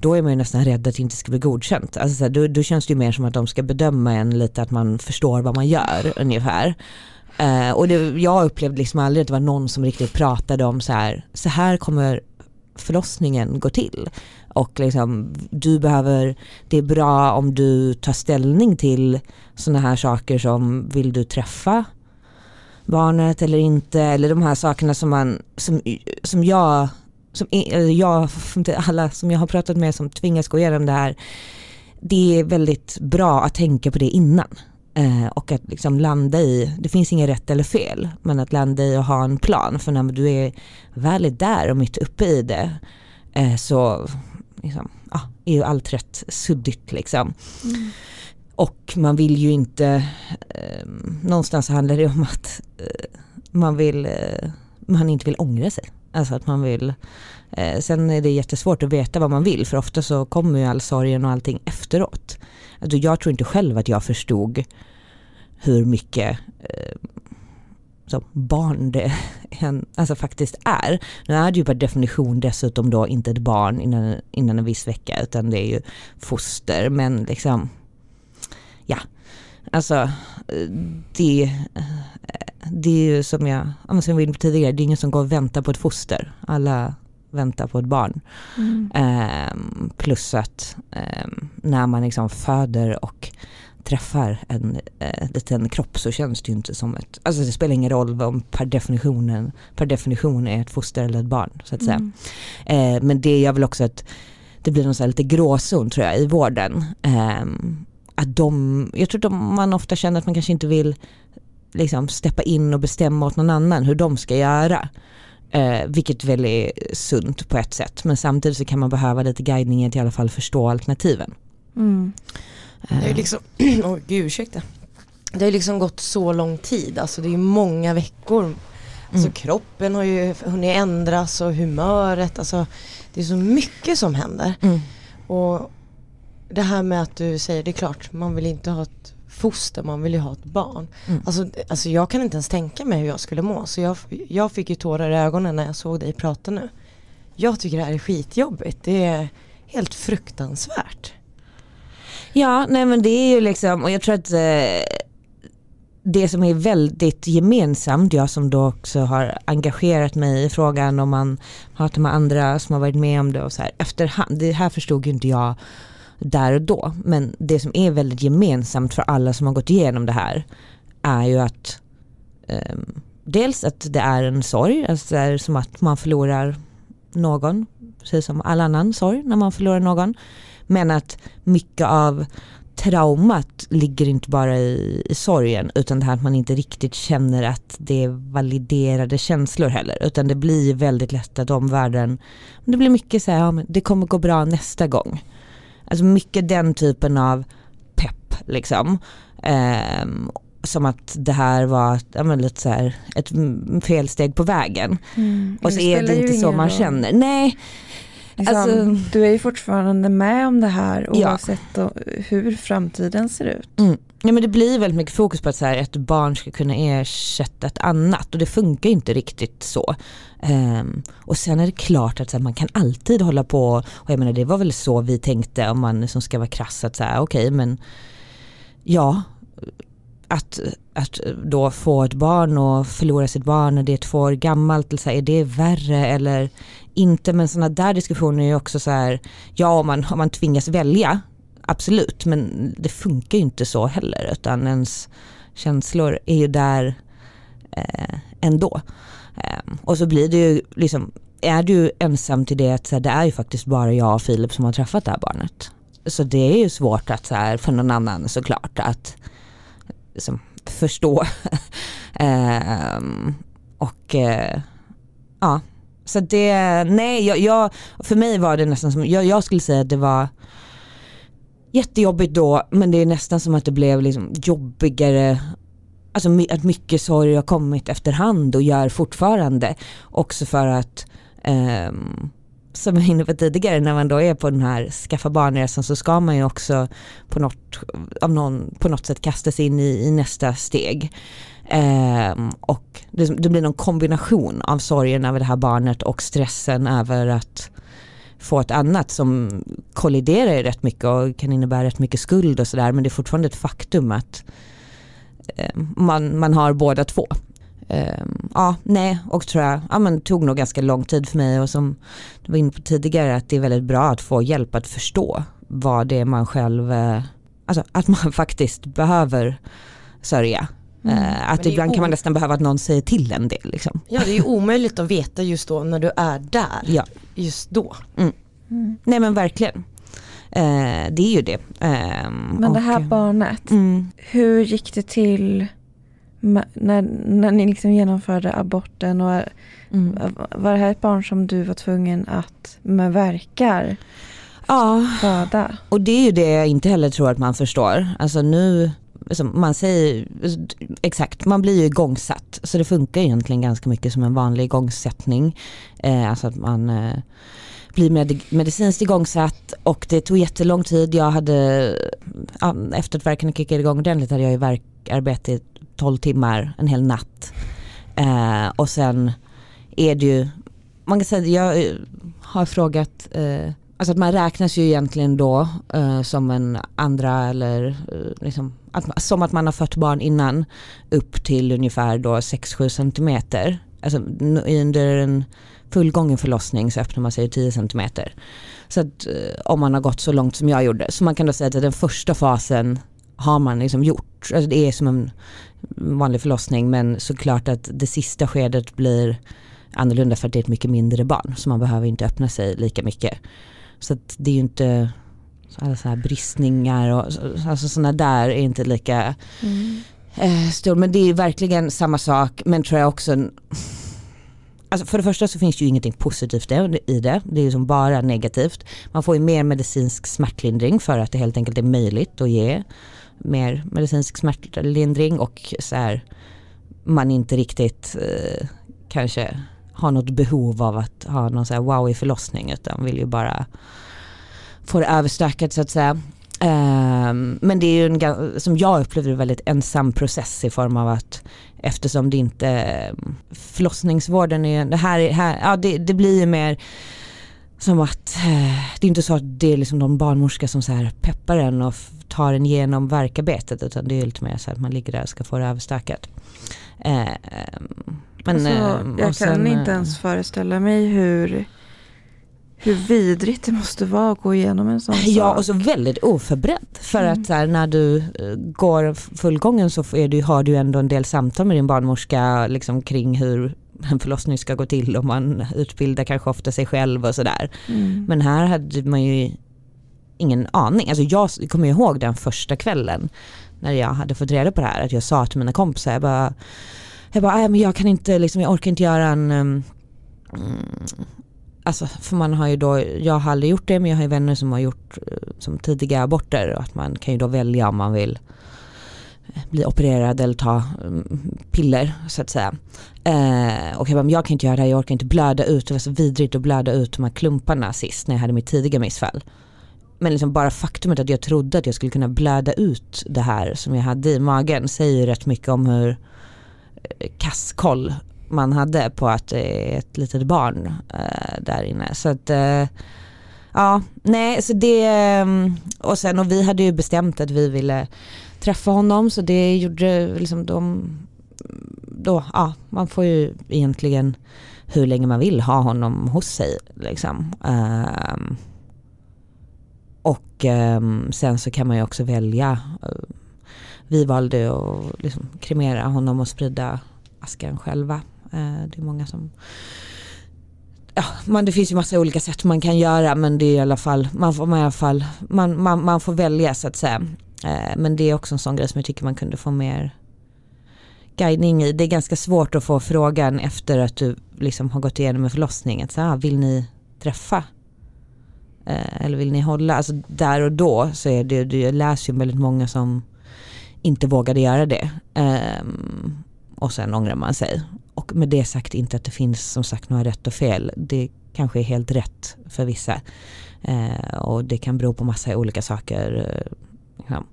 då är man ju nästan rädd att det inte ska bli godkänt. Alltså, då, då känns det ju mer som att de ska bedöma en lite att man förstår vad man gör ungefär. Eh, och det, jag upplevde liksom aldrig att det var någon som riktigt pratade om så här, så här kommer förlossningen gå till. Och liksom, du behöver, det är bra om du tar ställning till sådana här saker som vill du träffa barnet eller inte eller de här sakerna som man, som, som jag, som jag, [laughs] alla som jag har pratat med som tvingas gå igenom det här. Det är väldigt bra att tänka på det innan. Eh, och att liksom landa i, det finns inget rätt eller fel, men att landa i och ha en plan. För när du är väl där och mitt uppe i det eh, så liksom, ah, är ju allt rätt suddigt liksom. Mm. Och man vill ju inte, eh, någonstans handlar det om att eh, man vill, eh, man inte vill ångra sig. Alltså att man vill, eh, sen är det jättesvårt att veta vad man vill för ofta så kommer ju all sorgen och allting efteråt. Alltså jag tror inte själv att jag förstod hur mycket eh, som barn det [laughs] en, alltså faktiskt är. Nu är det ju per definition dessutom då inte ett barn innan, innan en viss vecka utan det är ju foster men liksom ja, alltså det, det är ju som jag, som jag var inne på tidigare, det är ingen som går och väntar på ett foster. Alla väntar på ett barn. Mm. Um, plus att um, när man liksom föder och träffar en eh, liten kropp så känns det ju inte som ett, alltså det spelar ingen roll om per definitionen, per definition är ett foster eller ett barn så att säga. Mm. Eh, men det gör väl också att det blir någon så lite gråzon tror jag i vården. Eh, att de, jag tror att man ofta känner att man kanske inte vill liksom steppa in och bestämma åt någon annan hur de ska göra. Eh, vilket väl är sunt på ett sätt men samtidigt så kan man behöva lite guidning att i alla fall förstå alternativen. Mm. Det är liksom, [clears throat] oh, gud ursäkta. Det har liksom gått så lång tid, alltså det är många veckor. Alltså mm. kroppen har ju hunnit ändras och humöret, alltså det är så mycket som händer. Mm. Och det här med att du säger, det är klart, man vill inte ha ett foster, man vill ju ha ett barn. Mm. Alltså, alltså jag kan inte ens tänka mig hur jag skulle må. Så jag, jag fick ju tårar i ögonen när jag såg dig prata nu. Jag tycker det här är skitjobbigt. Det är helt fruktansvärt. Ja, nej men det är ju liksom, och jag tror att eh, det som är väldigt gemensamt, jag som då också har engagerat mig i frågan om man pratar med andra som har varit med om det och så här efterhand, det här förstod ju inte jag där och då, men det som är väldigt gemensamt för alla som har gått igenom det här är ju att eh, dels att det är en sorg, alltså det är som att man förlorar någon, precis som all annan sorg när man förlorar någon. Men att mycket av traumat ligger inte bara i, i sorgen utan det här att man inte riktigt känner att det är validerade känslor heller utan det blir väldigt lätt att omvärlden, det blir mycket så här, ja, det kommer gå bra nästa gång. Alltså mycket den typen av pepp liksom. Um, som att det här var ja, men lite så här, ett felsteg på vägen. Mm. Och så är det inte så man roll. känner. Nej. Liksom, alltså, du är ju fortfarande med om det här oavsett ja. hur framtiden ser ut. Mm. Ja, men det blir väldigt mycket fokus på att så här, ett barn ska kunna ersätta ett annat och det funkar inte riktigt så. Um, och sen är det klart att så här, man kan alltid hålla på och jag menar det var väl så vi tänkte om man som ska vara krass att säga okej okay, men ja att, att då få ett barn och förlora sitt barn när det är två år gammalt, så här, är det värre eller inte? Men sådana där diskussioner är ju också så här, ja om man, om man tvingas välja, absolut, men det funkar ju inte så heller utan ens känslor är ju där eh, ändå. Eh, och så blir det ju liksom, är du ensam till det att så här, det är ju faktiskt bara jag och Filip som har träffat det här barnet. Så det är ju svårt att så här, för någon annan såklart att liksom, förstå. [laughs] eh, och eh, ja, så det, nej, jag, jag, för mig var det nästan som, jag, jag, skulle säga att det var jättejobbigt då men det är nästan som att det blev liksom jobbigare Alltså att mycket sorg har kommit efterhand och gör fortfarande. Också för att um, som jag var inne på tidigare, när man då är på den här skaffa barnresan så ska man ju också på något, av någon, på något sätt kastas in i, i nästa steg. Um, och det, det, blir någon kombination av sorgen över det här barnet och stressen över att få ett annat som kolliderar rätt mycket och kan innebära rätt mycket skuld och sådär men det är fortfarande ett faktum att um, man, man har båda två. Um, ja, nej, och tror jag, ja men tog nog ganska lång tid för mig och som du var inne på tidigare att det är väldigt bra att få hjälp att förstå vad det är man själv, uh, alltså att man [laughs] faktiskt behöver sörja. Mm. Uh, att ibland kan man nästan behöva att någon säger till en det. Liksom. Ja det är ju omöjligt att veta just då när du är där. Ja. Just då. Mm. Mm. Nej men verkligen. Uh, det är ju det. men det här barnet, mm. hur gick det till när, när ni liksom genomförde aborten och mm. var det här ett barn som du var tvungen att med verkar ja. föda? Och det är ju det jag inte heller tror att man förstår. Alltså nu, alltså man säger exakt, man blir ju igångsatt. Så det funkar egentligen ganska mycket som en vanlig igångsättning. Eh, alltså att man eh, blir med, medicinskt igångsatt och det tog jättelång tid. Jag hade, ja, efter att verken kickade igång ordentligt hade jag ju verkarbete 12 timmar, en hel natt. Eh, och sen är det ju, man kan säga, jag eh, har frågat, eh, alltså att man räknas ju egentligen då eh, som en andra eller eh, liksom, att, som att man har fött barn innan upp till ungefär då 6-7 centimeter. Alltså under en fullgången förlossning så öppnar man sig 10 centimeter. Så att eh, om man har gått så långt som jag gjorde. Så man kan då säga att den första fasen har man liksom gjort. Alltså det är som en vanlig förlossning men såklart att det sista skedet blir annorlunda för att det är ett mycket mindre barn så man behöver inte öppna sig lika mycket. Så det är ju inte alla så här bristningar och alltså sådana där är inte lika mm. eh, stor. Men det är verkligen samma sak men tror jag också Alltså för det första så finns det ju ingenting positivt i det. Det är ju som bara negativt. Man får ju mer medicinsk smärtlindring för att det helt enkelt är möjligt att ge mer medicinsk smärtlindring och så här, man inte riktigt eh, kanske har något behov av att ha någon så här wow i förlossning utan vill ju bara få det överstökat så att säga. Um, men det är ju en, som jag upplevde väldigt ensam process i form av att eftersom det inte, eh, förlossningsvården är, det här, här ja det, det blir ju mer som att, eh, det är inte så att det är liksom någon barnmorska som så här peppar en och tar en genom verkarbetet utan det är lite mer så att man ligger där och ska få det överstökat. Eh, men, alltså, eh, jag sen, kan inte ens föreställa mig hur hur vidrigt det måste vara att gå igenom en sån [laughs] ja, sak. Ja och så väldigt oförberedd. För mm. att här, när du går fullgången så är du, har du ändå en del samtal med din barnmorska liksom, kring hur en förlossning ska gå till och man utbildar kanske ofta sig själv och sådär. Mm. Men här hade man ju ingen aning. Alltså jag kommer ihåg den första kvällen när jag hade fått reda på det här att jag sa till mina kompisar, jag bara, jag bara, men jag kan inte, liksom, jag orkar inte göra en um, Alltså för man har ju då, jag har aldrig gjort det men jag har ju vänner som har gjort uh, som tidiga aborter och att man kan ju då välja om man vill bli opererad eller ta mm, piller så att säga. Eh, och jag bara, men jag kan inte göra det här, jag orkar inte blöda ut, det var så vidrigt att blöda ut de här klumparna sist när jag hade mitt tidiga missfall. Men liksom bara faktumet att jag trodde att jag skulle kunna blöda ut det här som jag hade i magen säger rätt mycket om hur eh, kasskoll man hade på att det är ett litet barn eh, där inne. Så att eh, ja, nej så det mm, och sen och vi hade ju bestämt att vi ville träffa honom så det gjorde liksom de, då, ja man får ju egentligen hur länge man vill ha honom hos sig liksom. Um, och um, sen så kan man ju också välja. Eh, vi valde att liksom kremera honom och sprida askan själva. Uh, det är många som Ja, man, det finns ju massa olika sätt man kan göra men det är i alla fall, man får, man i alla fall, man, man, man får välja så att säga. Eh, men det är också en sån grej som jag tycker man kunde få mer guidning i. Det är ganska svårt att få frågan efter att du liksom har gått igenom en förlossning. Att så, här, ah, vill ni träffa? Eh, eller vill ni hålla? Alltså där och då så är det, jag läser ju väldigt många som inte vågade göra det. Ehm, och sen ångrar man sig. Och med det sagt inte att det finns som sagt några rätt och fel. Det kanske är helt rätt för vissa. Eh, och det kan bero på massa olika saker. Liksom.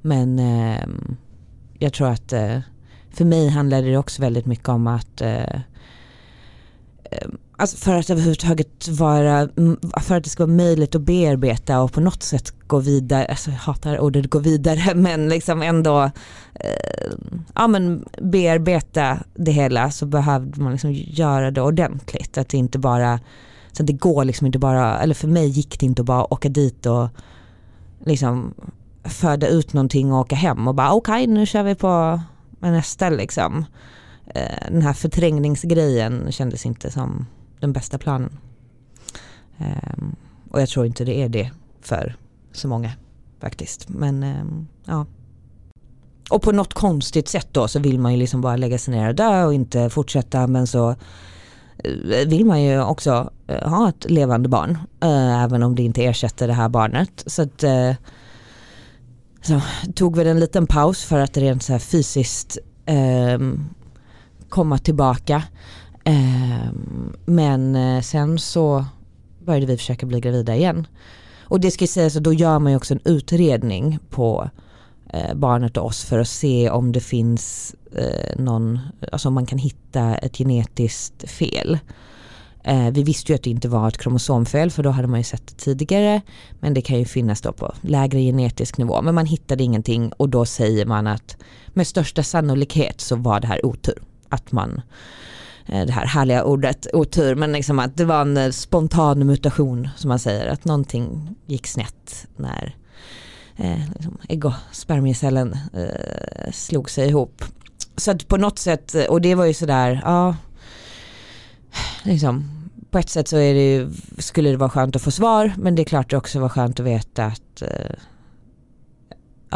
Men eh, jag tror att eh, för mig handlade det också väldigt mycket om att eh, ehm, Alltså för att överhuvudtaget vara, för att det ska vara möjligt att bearbeta och på något sätt gå vidare, alltså jag hatar ordet gå vidare [laughs] men liksom ändå eh, ja men bearbeta det hela så behövde man liksom göra det ordentligt. Att det inte bara, så det går liksom inte bara, eller för mig gick det inte att bara åka dit och liksom föda ut någonting och åka hem och bara okej okay, nu kör vi på nästa liksom. Eh, den här förträngningsgrejen kändes inte som den bästa planen. Ehm, och jag tror inte det är det för så många faktiskt. Men ehm, ja. Och på något konstigt sätt då så vill man ju liksom bara lägga sig ner och dö och inte fortsätta men så eh, vill man ju också eh, ha ett levande barn. Även om det inte ersätter det här barnet. Så att så tog väl en liten paus för att rent så här fysiskt eh, komma tillbaka. Ehm, eh, men sen så började vi försöka bli gravida igen. Och det ska sägas att då gör man ju också en utredning på eh, barnet och oss för att se om det finns eh, någon, alltså om man kan hitta ett genetiskt fel. Eh, vi visste ju att det inte var ett kromosomfel för då hade man ju sett det tidigare. Men det kan ju finnas då på lägre genetisk nivå. Men man hittade ingenting och då säger man att med största sannolikhet så var det här otur. Att man Eh, det här härliga ordet otur, men liksom att det var en eh, spontan mutation som man säger, att någonting gick snett när eh, liksom ägg och spermiecellen eh, slog sig ihop. Så att på något sätt, eh, och det var ju sådär, ja, liksom, på ett sätt så är det ju, skulle det vara skönt att få svar, men det är klart det också var skönt att veta att eh,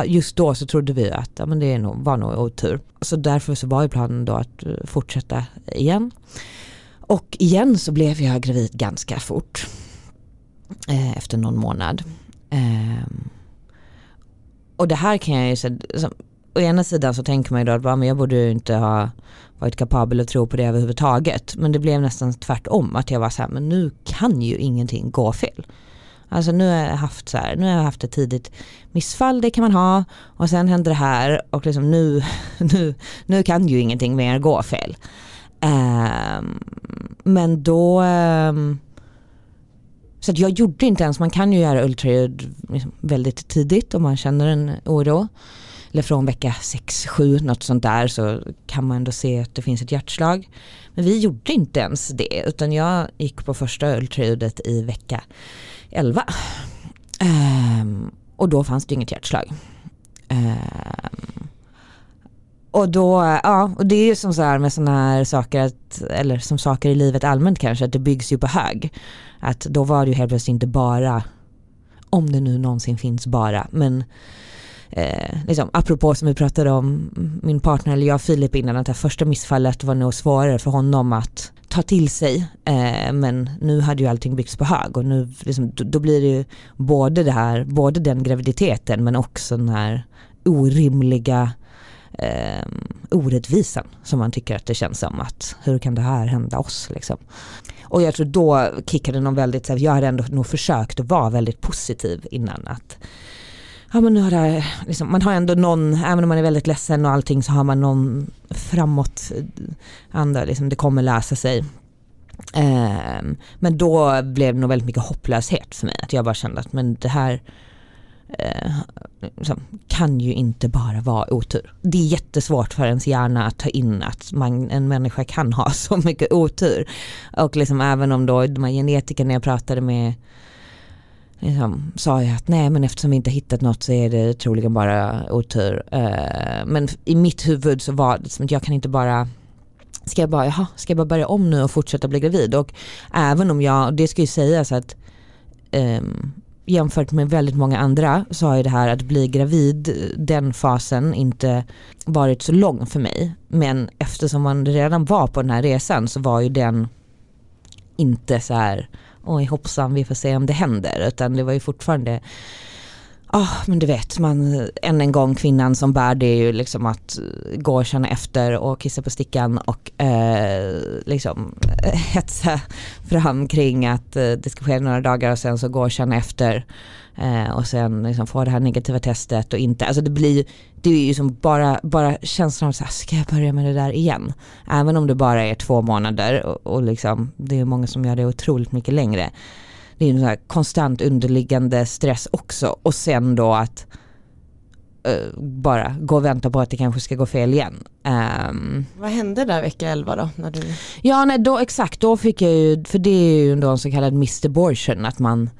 just då så trodde vi att ja, men det nog, var nog otur. Så därför så var ju planen då att eh, fortsätta igen. Och igen så blev jag gravid ganska fort. Eh, efter någon månad. Eh, och det här kan jag ju säga, å ena sidan så tänker man ju då att bara, men jag borde ju inte ha varit kapabel att tro på det överhuvudtaget. Men det blev nästan tvärtom, att jag var så här, men nu kan ju ingenting gå fel. Alltså nu har jag haft så här, nu har jag haft ett tidigt missfall, det kan man ha och sen händer det här och liksom nu, [laughs] nu, nu kan ju ingenting mer gå fel. Um, men då um, så att jag gjorde inte ens, man kan ju göra ultraljud liksom väldigt tidigt om man känner en oro. Eller från vecka 6-7, något sånt där så kan man ändå se att det finns ett hjärtslag. Men vi gjorde inte ens det utan jag gick på första ultraljudet i vecka 11. Um, ehm, och då fanns det inget hjärtslag. Um, och då, ja, och det är ju som så här med sådana här saker, att, eller som saker i livet allmänt kanske, att det byggs ju på hög. Att då var det ju helt plötsligt inte bara, om det nu någonsin finns bara, men eh, liksom, apropå som vi pratade om, min partner eller jag Filip innan, att det första missfallet var nog svårare för honom att ta till sig. Eh, men nu hade ju allting byggts på hög och nu liksom, då, då, blir det ju både det här, både den graviditeten men också den här orimliga eh, orättvisan som man tycker att det känns som att hur kan det här hända oss liksom. Och jag tror då kickade någon väldigt, jag hade ändå nog försökt att vara väldigt positiv innan att ja men nu har det, liksom, man har ändå någon, även om man är väldigt ledsen och allting så har man någon framåt, eh, andra, liksom, det kommer lösa sig. Eh, men då blev det nog väldigt mycket hopplöshet för mig, att jag bara kände att men det här eh, liksom, kan ju inte bara vara otur. Det är jättesvårt för ens hjärna att ta in att man, en människa kan ha [laughs] så mycket otur. Och liksom även om då de här genetikerna jag pratade med liksom, sa jag att nej men eftersom vi inte hittat något så är det troligen bara otur. Uh, men i mitt huvud så var det som att jag kan inte bara Ska jag bara, jaha, ska jag bara börja om nu och fortsätta bli gravid? Och även om jag, det ska ju sägas att um, jämfört med väldigt många andra så har ju det här att bli gravid, den fasen inte varit så lång för mig. Men eftersom man redan var på den här resan så var ju den inte så här oj hoppsan vi får se om det händer. Utan det var ju fortfarande oh, men du vet, man, än en gång kvinnan som bär det är ju liksom att eh, gå och känna efter och kissa på stickan och eh, liksom [laughs] hetsa fram kring att eh, det ska ske några dagar och sen så gå och känna efter eh, och sen liksom få det här negativa testet och inte, alltså det blir det är ju som bara, bara känslan av så här, ska jag börja med det där igen? Även om det bara är två månader och, och liksom, det är många som gör det otroligt mycket längre. Det är en här konstant underliggande stress också och sen då att uh, bara gå och vänta på att det kanske ska gå fel igen. Um, Vad hände där vecka 11 då? När du... Ja nej då exakt, då fick jag ju, för det är ju då en så kallad missed abortion, att man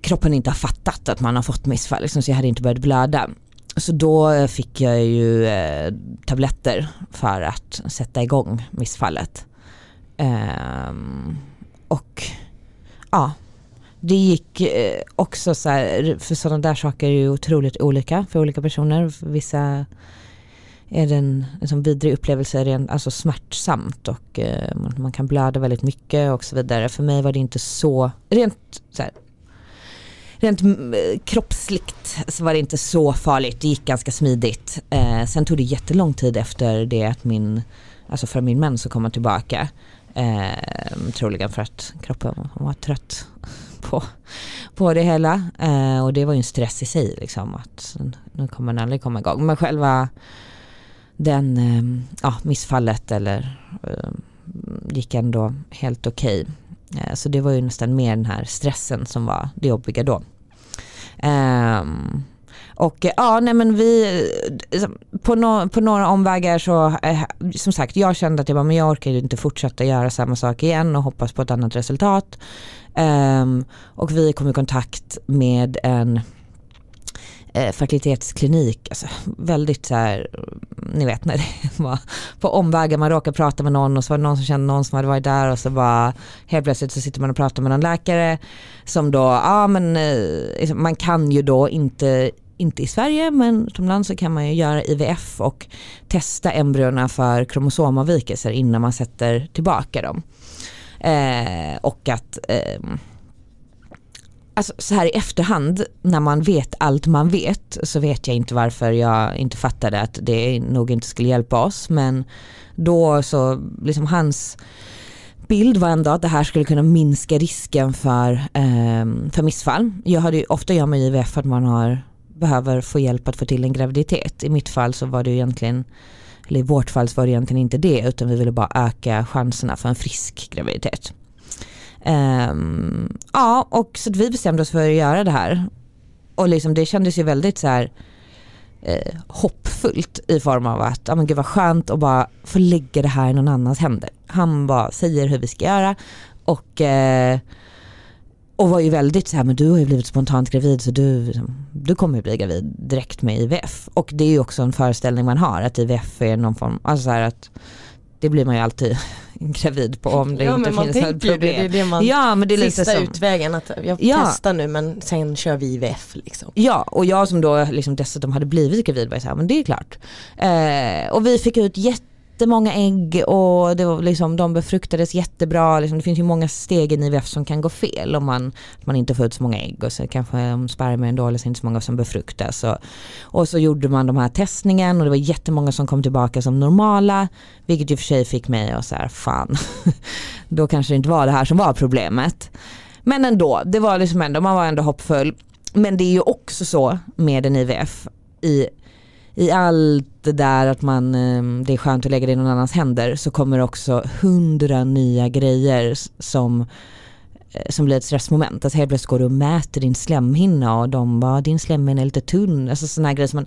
kroppen inte har fattat att man har fått missfall, liksom, så jag hade inte börjat blöda. Så då fick jag ju eh, tabletter för att sätta igång missfallet. Um, och ja, det gick eh, också så här, för sådana där saker är ju otroligt olika för olika personer. För vissa är det en liksom, vidrig upplevelse, rent, alltså smärtsamt och eh, man, kan blöda väldigt mycket och så vidare. För mig var det inte så, rent så här, rent mm, kroppsligt så var det inte så farligt. Det gick ganska smidigt. Eh, sen tog det jättelång tid efter det att min, alltså för min mens kom han tillbaka. Eh, troligen för att kroppen var trött på, på det hela. Eh, och det var ju en stress i sig liksom att nu kommer den aldrig komma igång. Men själva den, eh, ja, missfallet eller eh, gick ändå helt okej. Okay. Eh, så det var ju nästan mer den här stressen som var det jobbiga då. Um, och eh, ja, nej men vi, eh, på, no, på några omvägar så, eh, som sagt, jag kände att jag, bara, men jag orkar inte fortsätta göra samma sak igen och hoppas på ett annat resultat. Um, och vi kom i kontakt med en eh, fertilitetsklinik, alltså, väldigt så här, mm, ni vet när det [laughs] var på omvägar, man råkar prata med någon och så var det någon som kände någon som hade varit där och så bara helt plötsligt så sitter man och pratar med någon läkare som då, ja men eh, liksom, man kan ju då inte inte i Sverige men utomlands så kan man ju göra IVF och testa embryona för kromosomavvikelser innan man sätter tillbaka dem. Eh, och att eh, Alltså så här i efterhand när man vet allt man vet så vet jag inte varför jag inte fattade att det nog inte skulle hjälpa oss men då så liksom hans bild var ändå att det här skulle kunna minska risken för, eh, för missfall. Jag hade ju, ofta gör man IVF för att man har behöver få hjälp att få till en graviditet. I mitt fall så var det ju egentligen, eller i vårt fall så var det egentligen inte det utan vi ville bara öka chanserna för en frisk graviditet. Um, ja, och så vi bestämde oss för att göra det här. Och liksom det kändes ju väldigt så här eh, hoppfullt i form av att, ja men gud vad skönt att bara få lägga det här i någon annans händer. Han bara säger hur vi ska göra och eh, och var ju väldigt så här, men du har ju blivit spontant gravid så du, liksom, du kommer ju bli gravid direkt med IVF. Och det är ju också en föreställning man har att IVF är någon form, alltså så här att det blir man ju alltid [laughs] gravid på om det ja, inte finns något problem. Det, det är det man, ja men det är sista som, utvägen att jag Ja. testar nu men sen kör vi IVF liksom. Ja, och jag som då liksom dessutom hade blivit gravid var så här, men det är klart. Eh, och vi fick ut jättemånga ägg och det var liksom, de befruktades jättebra. Liksom, det finns ju många steg i en IVF som kan gå fel om man, man inte får ut så många ägg och så kanske om spermien dålig så är det inte så många som befruktas. Och, och så gjorde man de här testningen och det var jättemånga som kom tillbaka som normala, vilket ju för sig fick mig att så här, fan, [laughs] då kanske det inte var det här som var problemet. Men ändå, det var liksom ändå, man var ändå hoppfull. Men det är ju också så med en IVF i, i allt det där att man, ehm, det är skönt att lägga det i någon annans händer så kommer också hundra nya grejer som Eh, som blir ett stressmoment. Alltså helt plötsligt går du och mäter din slemhinna och de bara din slemhinna är lite tunn. Alltså sådana här grejer som man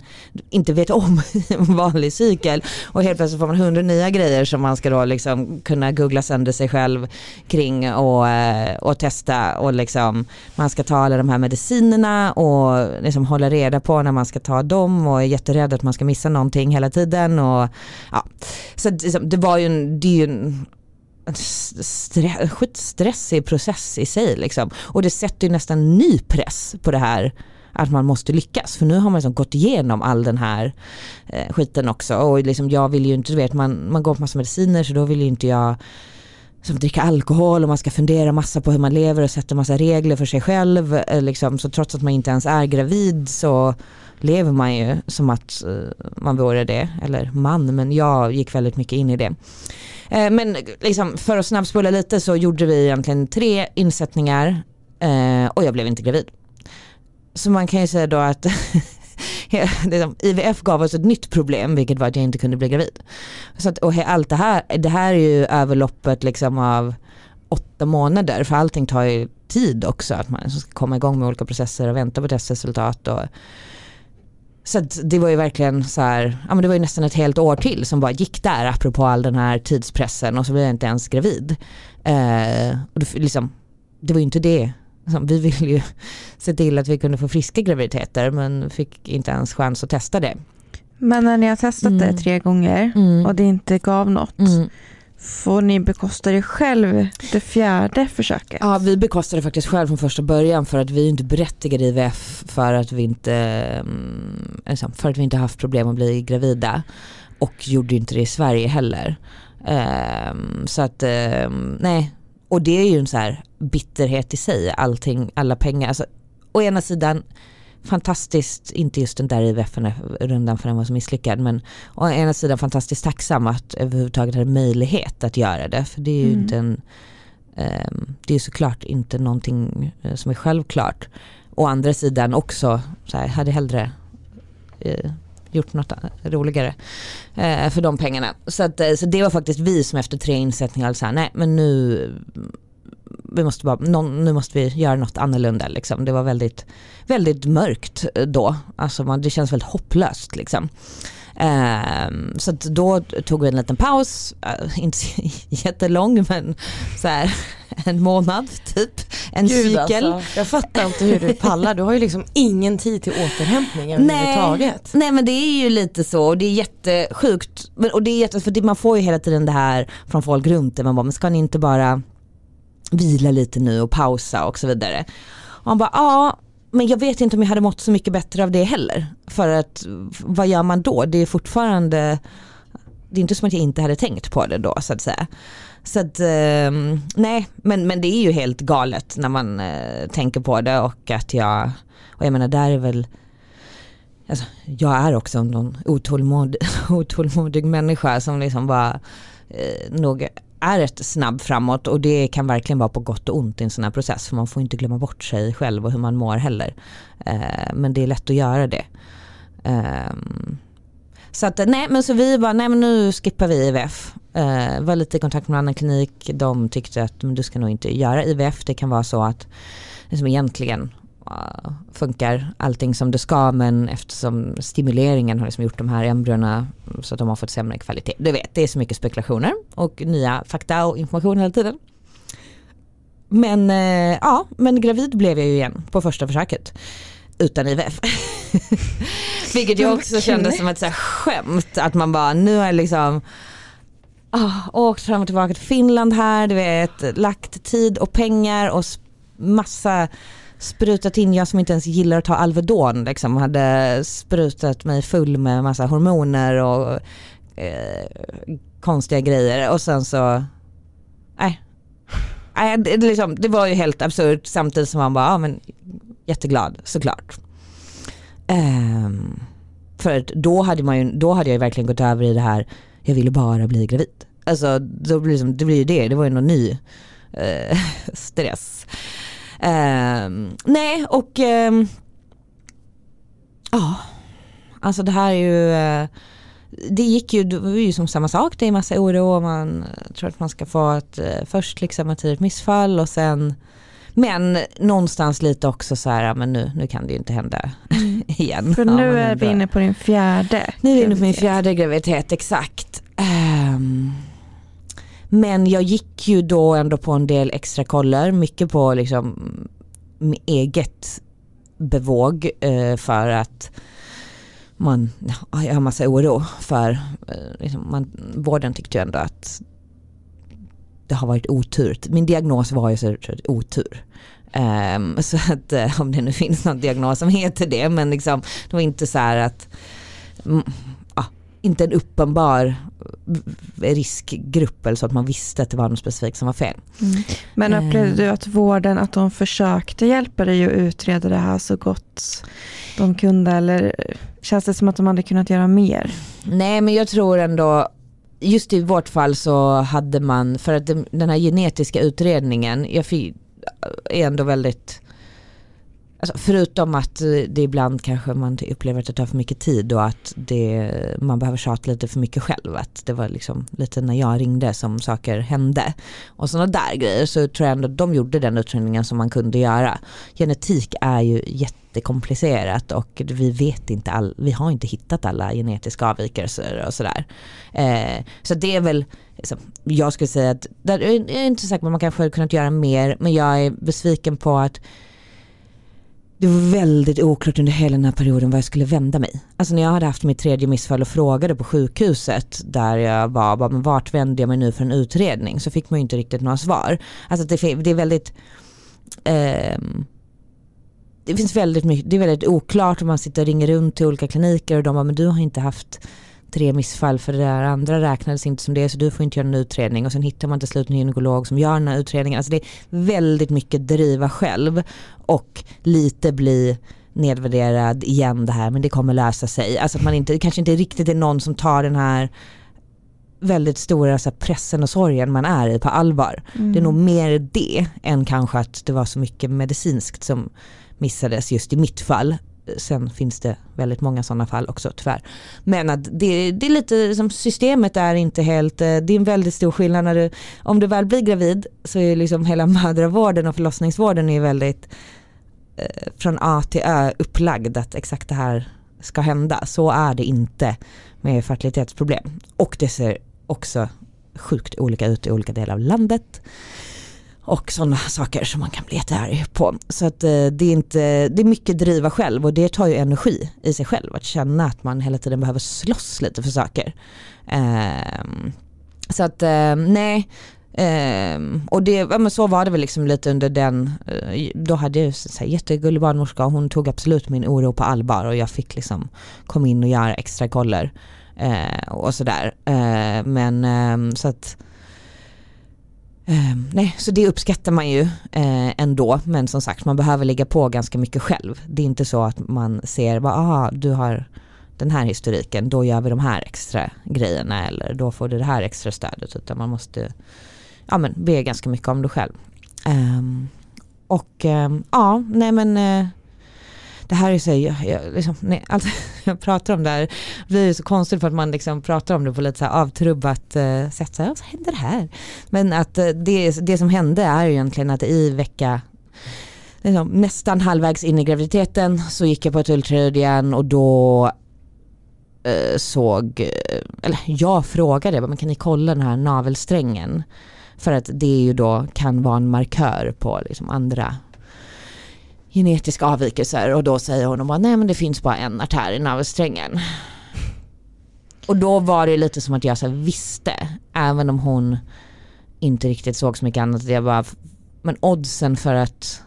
inte vet om i [laughs] en vanlig cykel. Och helt plötsligt får man hundra nya grejer som man ska då liksom kunna googla sönder sig själv kring och, eh, och testa och liksom man ska ta alla de här medicinerna och liksom hålla reda på när man ska ta dem och är jätterädd att man ska missa någonting hela tiden. Och, ja. Så liksom, det var ju en, det är ju en en stre- skitstressig process i sig liksom. Och det sätter ju nästan ny press på det här att man måste lyckas. För nu har man liksom gått igenom all den här eh, skiten också. Och liksom jag vill ju inte, du vet man, man går på massa mediciner så då vill ju inte jag som dricka alkohol och man ska fundera massa på hur man lever och sätta massa regler för sig själv. Eh, liksom. Så trots att man inte ens är gravid så lever man ju som att eh, man vore det. Eller man, men jag gick väldigt mycket in i det. Eh, men liksom, för att snabbspola lite så gjorde vi egentligen tre insättningar eh, och jag blev inte gravid. Så man kan ju säga då att [laughs] IVF gav oss ett nytt problem vilket var att jag inte kunde bli gravid. Så att, och allt det här, det här är ju överloppet liksom av åtta månader för allting tar ju tid också att man ska komma igång med olika processer och vänta på testresultat och så det var ju verkligen så här, ja men det var ju nästan ett helt år till som bara gick där apropå all den här tidspressen och så blev jag inte ens gravid. Eh, och det, liksom, det var ju inte det, Liksom, vi ville ju [laughs] se till att vi kunde få friska graviditeter men fick inte ens chans att testa det. Men när ni har testat Mm. det tre gånger och det inte gav något, Mm får ni bekosta det själv det fjärde försöket? Ja, vi bekostade faktiskt själv från första början för att vi är inte berättigade i IVF för att vi inte, mm, liksom, för att vi inte haft problem att bli gravida och gjorde inte det i Sverige heller. Ehm, så att, ehm, nej, och det är ju en så här bitterhet i sig, allting, alla pengar. Alltså, å ena sidan fantastiskt, inte just den där IVF-rundan för den var så misslyckad, men å ena sidan fantastiskt tacksam att överhuvudtaget ha möjlighet att göra det, för det är ju Mm. inte en Ehm, det är såklart inte någonting eh, som är självklart. Å andra sidan också, så här, hade hellre eh, gjort något roligare eh, för de pengarna. Så, att, eh, så det var faktiskt vi som efter tre insättningar sa nej men nu vi måste bara, någon, nu måste vi göra något annorlunda. Liksom. Det var väldigt, väldigt mörkt eh, då. Alltså man, det känns väldigt hopplöst. Liksom. Ehm, så då tog vi en liten paus, eh, [laughs] inte jättelång men så här, [laughs] en månad typ, en Gud, cykel. Alltså, jag fattar inte hur du pallar, du har ju liksom ingen tid till återhämtning överhuvudtaget. Nej men det är ju lite så och det är jättesjukt. Men- Och det är jätte, för det, man får ju hela tiden det här från folk runt det. Man bara, men ska ni inte bara vila lite nu och pausa och så vidare. Och han bara, ja men jag vet inte om jag hade mått så mycket bättre av det heller. För att vad gör man då? Det är fortfarande, det är inte som att jag inte hade tänkt på det då så att säga. Så att, eh, nej men, men det är ju helt galet när man eh, tänker på det och att jag, och jag menar där är väl Alltså, jag är också någon otålmodig, [laughs] otålmodig människa som liksom bara eh, nog är rätt snabb framåt och det kan verkligen vara på gott och ont i en sån här process för man får inte glömma bort sig själv och hur man mår heller. Eh, men det är lätt att göra det. Eh, så att nej men så vi bara, nej men nu skippar vi IVF. Eh, var lite i kontakt med en annan klinik, de tyckte att men du ska nog inte göra IVF, det kan vara så att liksom egentligen funkar allting som det ska men eftersom stimuleringen har liksom gjort de här embryona så att de har fått sämre kvalitet. Du vet, det är så mycket spekulationer och nya fakta och information hela tiden. Men eh, ja, men gravid blev jag ju igen på första försöket utan IVF. [laughs] Vilket jag också kände som ett så här skämt att man bara nu är liksom ah, åkt fram och tillbaka till Finland här, du vet, lagt tid och pengar och massa sprutat in, jag som inte ens gillar att ta Alvedon liksom, hade sprutat mig full med massa hormoner och eh, konstiga grejer och sen så, nej. nej det, liksom, det var ju helt absurt samtidigt som man bara, ja men jätteglad såklart. Um, för då hade, man ju, då hade jag verkligen gått över i det här, jag ville bara bli gravid. Alltså då blir det, liksom, det blir ju det, det var ju någon ny eh, [laughs] stress. Um, nej och um, ja, alltså det här är ju uh, det gick ju, det var ju som samma sak, det är massa oro och man tror att man ska få ett, uh, först liksom ett tidigt missfall och sen men någonstans lite också så här, men nu, nu kan det ju inte hända mm. [laughs] igen. För nu ja, är vi inne på din fjärde Nu är vi inne på min fjärde graviditet, exakt. Um, men jag gick ju då ändå på en del extra koller, mycket på liksom eget bevåg eh, för att man ja, jag har massa oro för, eh, liksom, man, vården tyckte ju ändå att det har varit otur. Min diagnos var ju så otur. Um, så att ehm, [laughs] eh, om det nu finns någon diagnos som heter det men liksom det var inte så här att mm, inte en uppenbar riskgrupp eller så att man visste att det var något specifikt som var fel. Mm. Men upplevde du att vården, att de försökte hjälpa dig att utreda det här så gott de kunde eller känns det som att de hade kunnat göra mer? Nej men jag tror ändå just i vårt fall så hade man, för att den här genetiska utredningen, jag är ändå väldigt Alltså förutom att eh, det ibland kanske man upplever att det tar för mycket tid och att det, man behöver tjata lite för mycket själv. Att det var liksom lite när jag ringde som saker hände. Och sådana där grejer så tror jag ändå att de gjorde den utredningen som man kunde göra. Genetik är ju jättekomplicerat och vi vet inte all, vi har inte hittat alla genetiska avvikelser och sådär. Eh, så det är väl jag skulle säga att, jag är inte säker på att man kanske hade kunnat göra mer men jag är besviken på att det var väldigt oklart under hela den här perioden vad jag skulle vända mig. Alltså när jag hade haft mitt tredje missfall och frågade på sjukhuset där jag var, bara, men vart vänder jag mig nu för en utredning? Så fick man ju inte riktigt några svar. Alltså det, det är väldigt eh, det finns väldigt mycket, det är väldigt oklart om man sitter och ringer runt till olika kliniker och de bara, men du har inte haft tre missfall för det där andra räknades inte som det så du får inte göra en utredning och sen hittar man till slut en gynekolog som gör den här utredningen. Alltså det är väldigt mycket driva själv och lite bli nedvärderad igen det här men det kommer lösa sig. Alltså att man inte, det kanske inte riktigt är någon som tar den här väldigt stora så här, pressen och sorgen man är i på allvar. Mm. Det är nog mer det än kanske att det var så mycket medicinskt som missades just i mitt fall Sen finns det väldigt många sådana fall också tyvärr. Men att det, det är lite som systemet är inte helt, eh, det är en väldigt stor skillnad när du, om du väl blir gravid så är liksom hela [laughs] mödravården och förlossningsvården är väldigt eh, från A till Ö upplagd att exakt det här ska hända. Så är det inte med fertilitetsproblem. Och det ser också sjukt olika ut i olika delar av landet och sådana saker som man kan bli jättearg på. Så att eh, det är inte, det är mycket driva själv och det tar ju energi i sig själv att känna att man hela tiden behöver slåss lite för saker. Ehm, så att eh, nej, Um, och det, ja, men så var det väl liksom lite under den, eh, då hade jag en jättegullig barnmorska och hon tog absolut min oro på allvar och jag fick liksom komma in och göra extra koller uh, och sådär. Uh, men um, så att Eh, nej, så det uppskattar man ju eh, ändå, men som sagt man behöver ligga på ganska mycket själv. Det är inte så att man ser, bara, aha, du har den här historiken, då gör vi de här extra grejerna eller då får du det här extra stödet. Utan man måste ja, men, be ganska mycket om det själv. Eh, och ehm, ja, nej men eh, det här är så, jag, jag, liksom, nej, alltså, [laughs] jag pratar om det här, det blir så konstigt för att man liksom pratar om det på lite så avtrubbat eh, sätt. Så här, så händer det här? Men att eh, det, det som hände är ju egentligen att i vecka liksom, nästan halvvägs in i graviditeten så gick jag på ett ultraljud igen och då eh, såg, eh, eller jag frågade, men kan ni kolla den här navelsträngen? För att det ju då kan vara en markör på liksom andra genetiska avvikelser och då säger hon bara nej men det finns bara en artär i navelsträngen. och då var det lite som att jag så visste, även om hon inte riktigt såg så mycket annat. Jag bara, men oddsen för att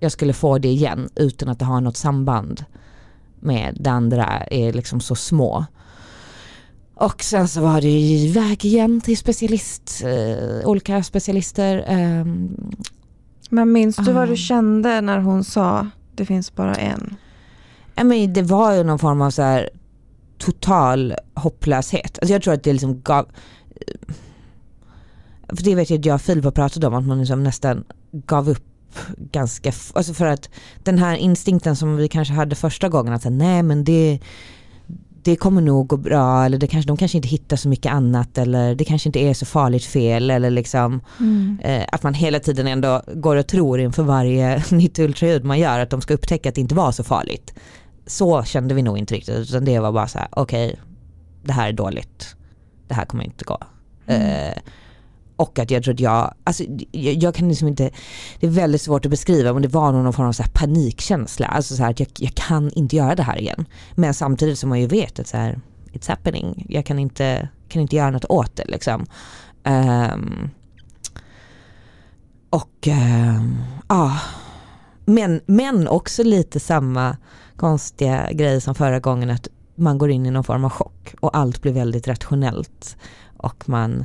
jag skulle få det igen utan att det har något samband med det andra är liksom så små. Och sen så var det iväg igen till specialist, eh, olika specialister. Eh, men minns du vad Ah. du kände när hon sa det finns bara en? Ja, men det var ju någon form av så här total hopplöshet. Alltså jag tror att det liksom gav... För det vet jag att jag och Filip pratat om, att man liksom nästan gav upp ganska... Alltså för att den här instinkten som vi kanske hade första gången, att säga, nej men det, det kommer nog gå bra, eller det kanske, de kanske inte hittar så mycket annat, eller det kanske inte är så farligt fel, eller liksom eh, att man hela tiden ändå går och tror inför varje [laughs] nytt ultraljud man gör att de ska upptäcka att det inte var så farligt. Så kände vi nog inte riktigt utan det var bara så här: okej det här är dåligt, det här kommer inte gå. Eh, och att jag tror att jag, alltså jag, jag kan liksom inte, det är väldigt svårt att beskriva men det var någon form av så här panikkänsla, alltså så här att jag, jag kan inte göra det här igen. Men samtidigt som man ju vet att så här, it's happening, jag kan inte, kan inte göra något åt det liksom. Um, och um, ja, men, men också lite samma konstiga grej som förra gången att man går in i någon form av chock och allt blir väldigt rationellt. Och man,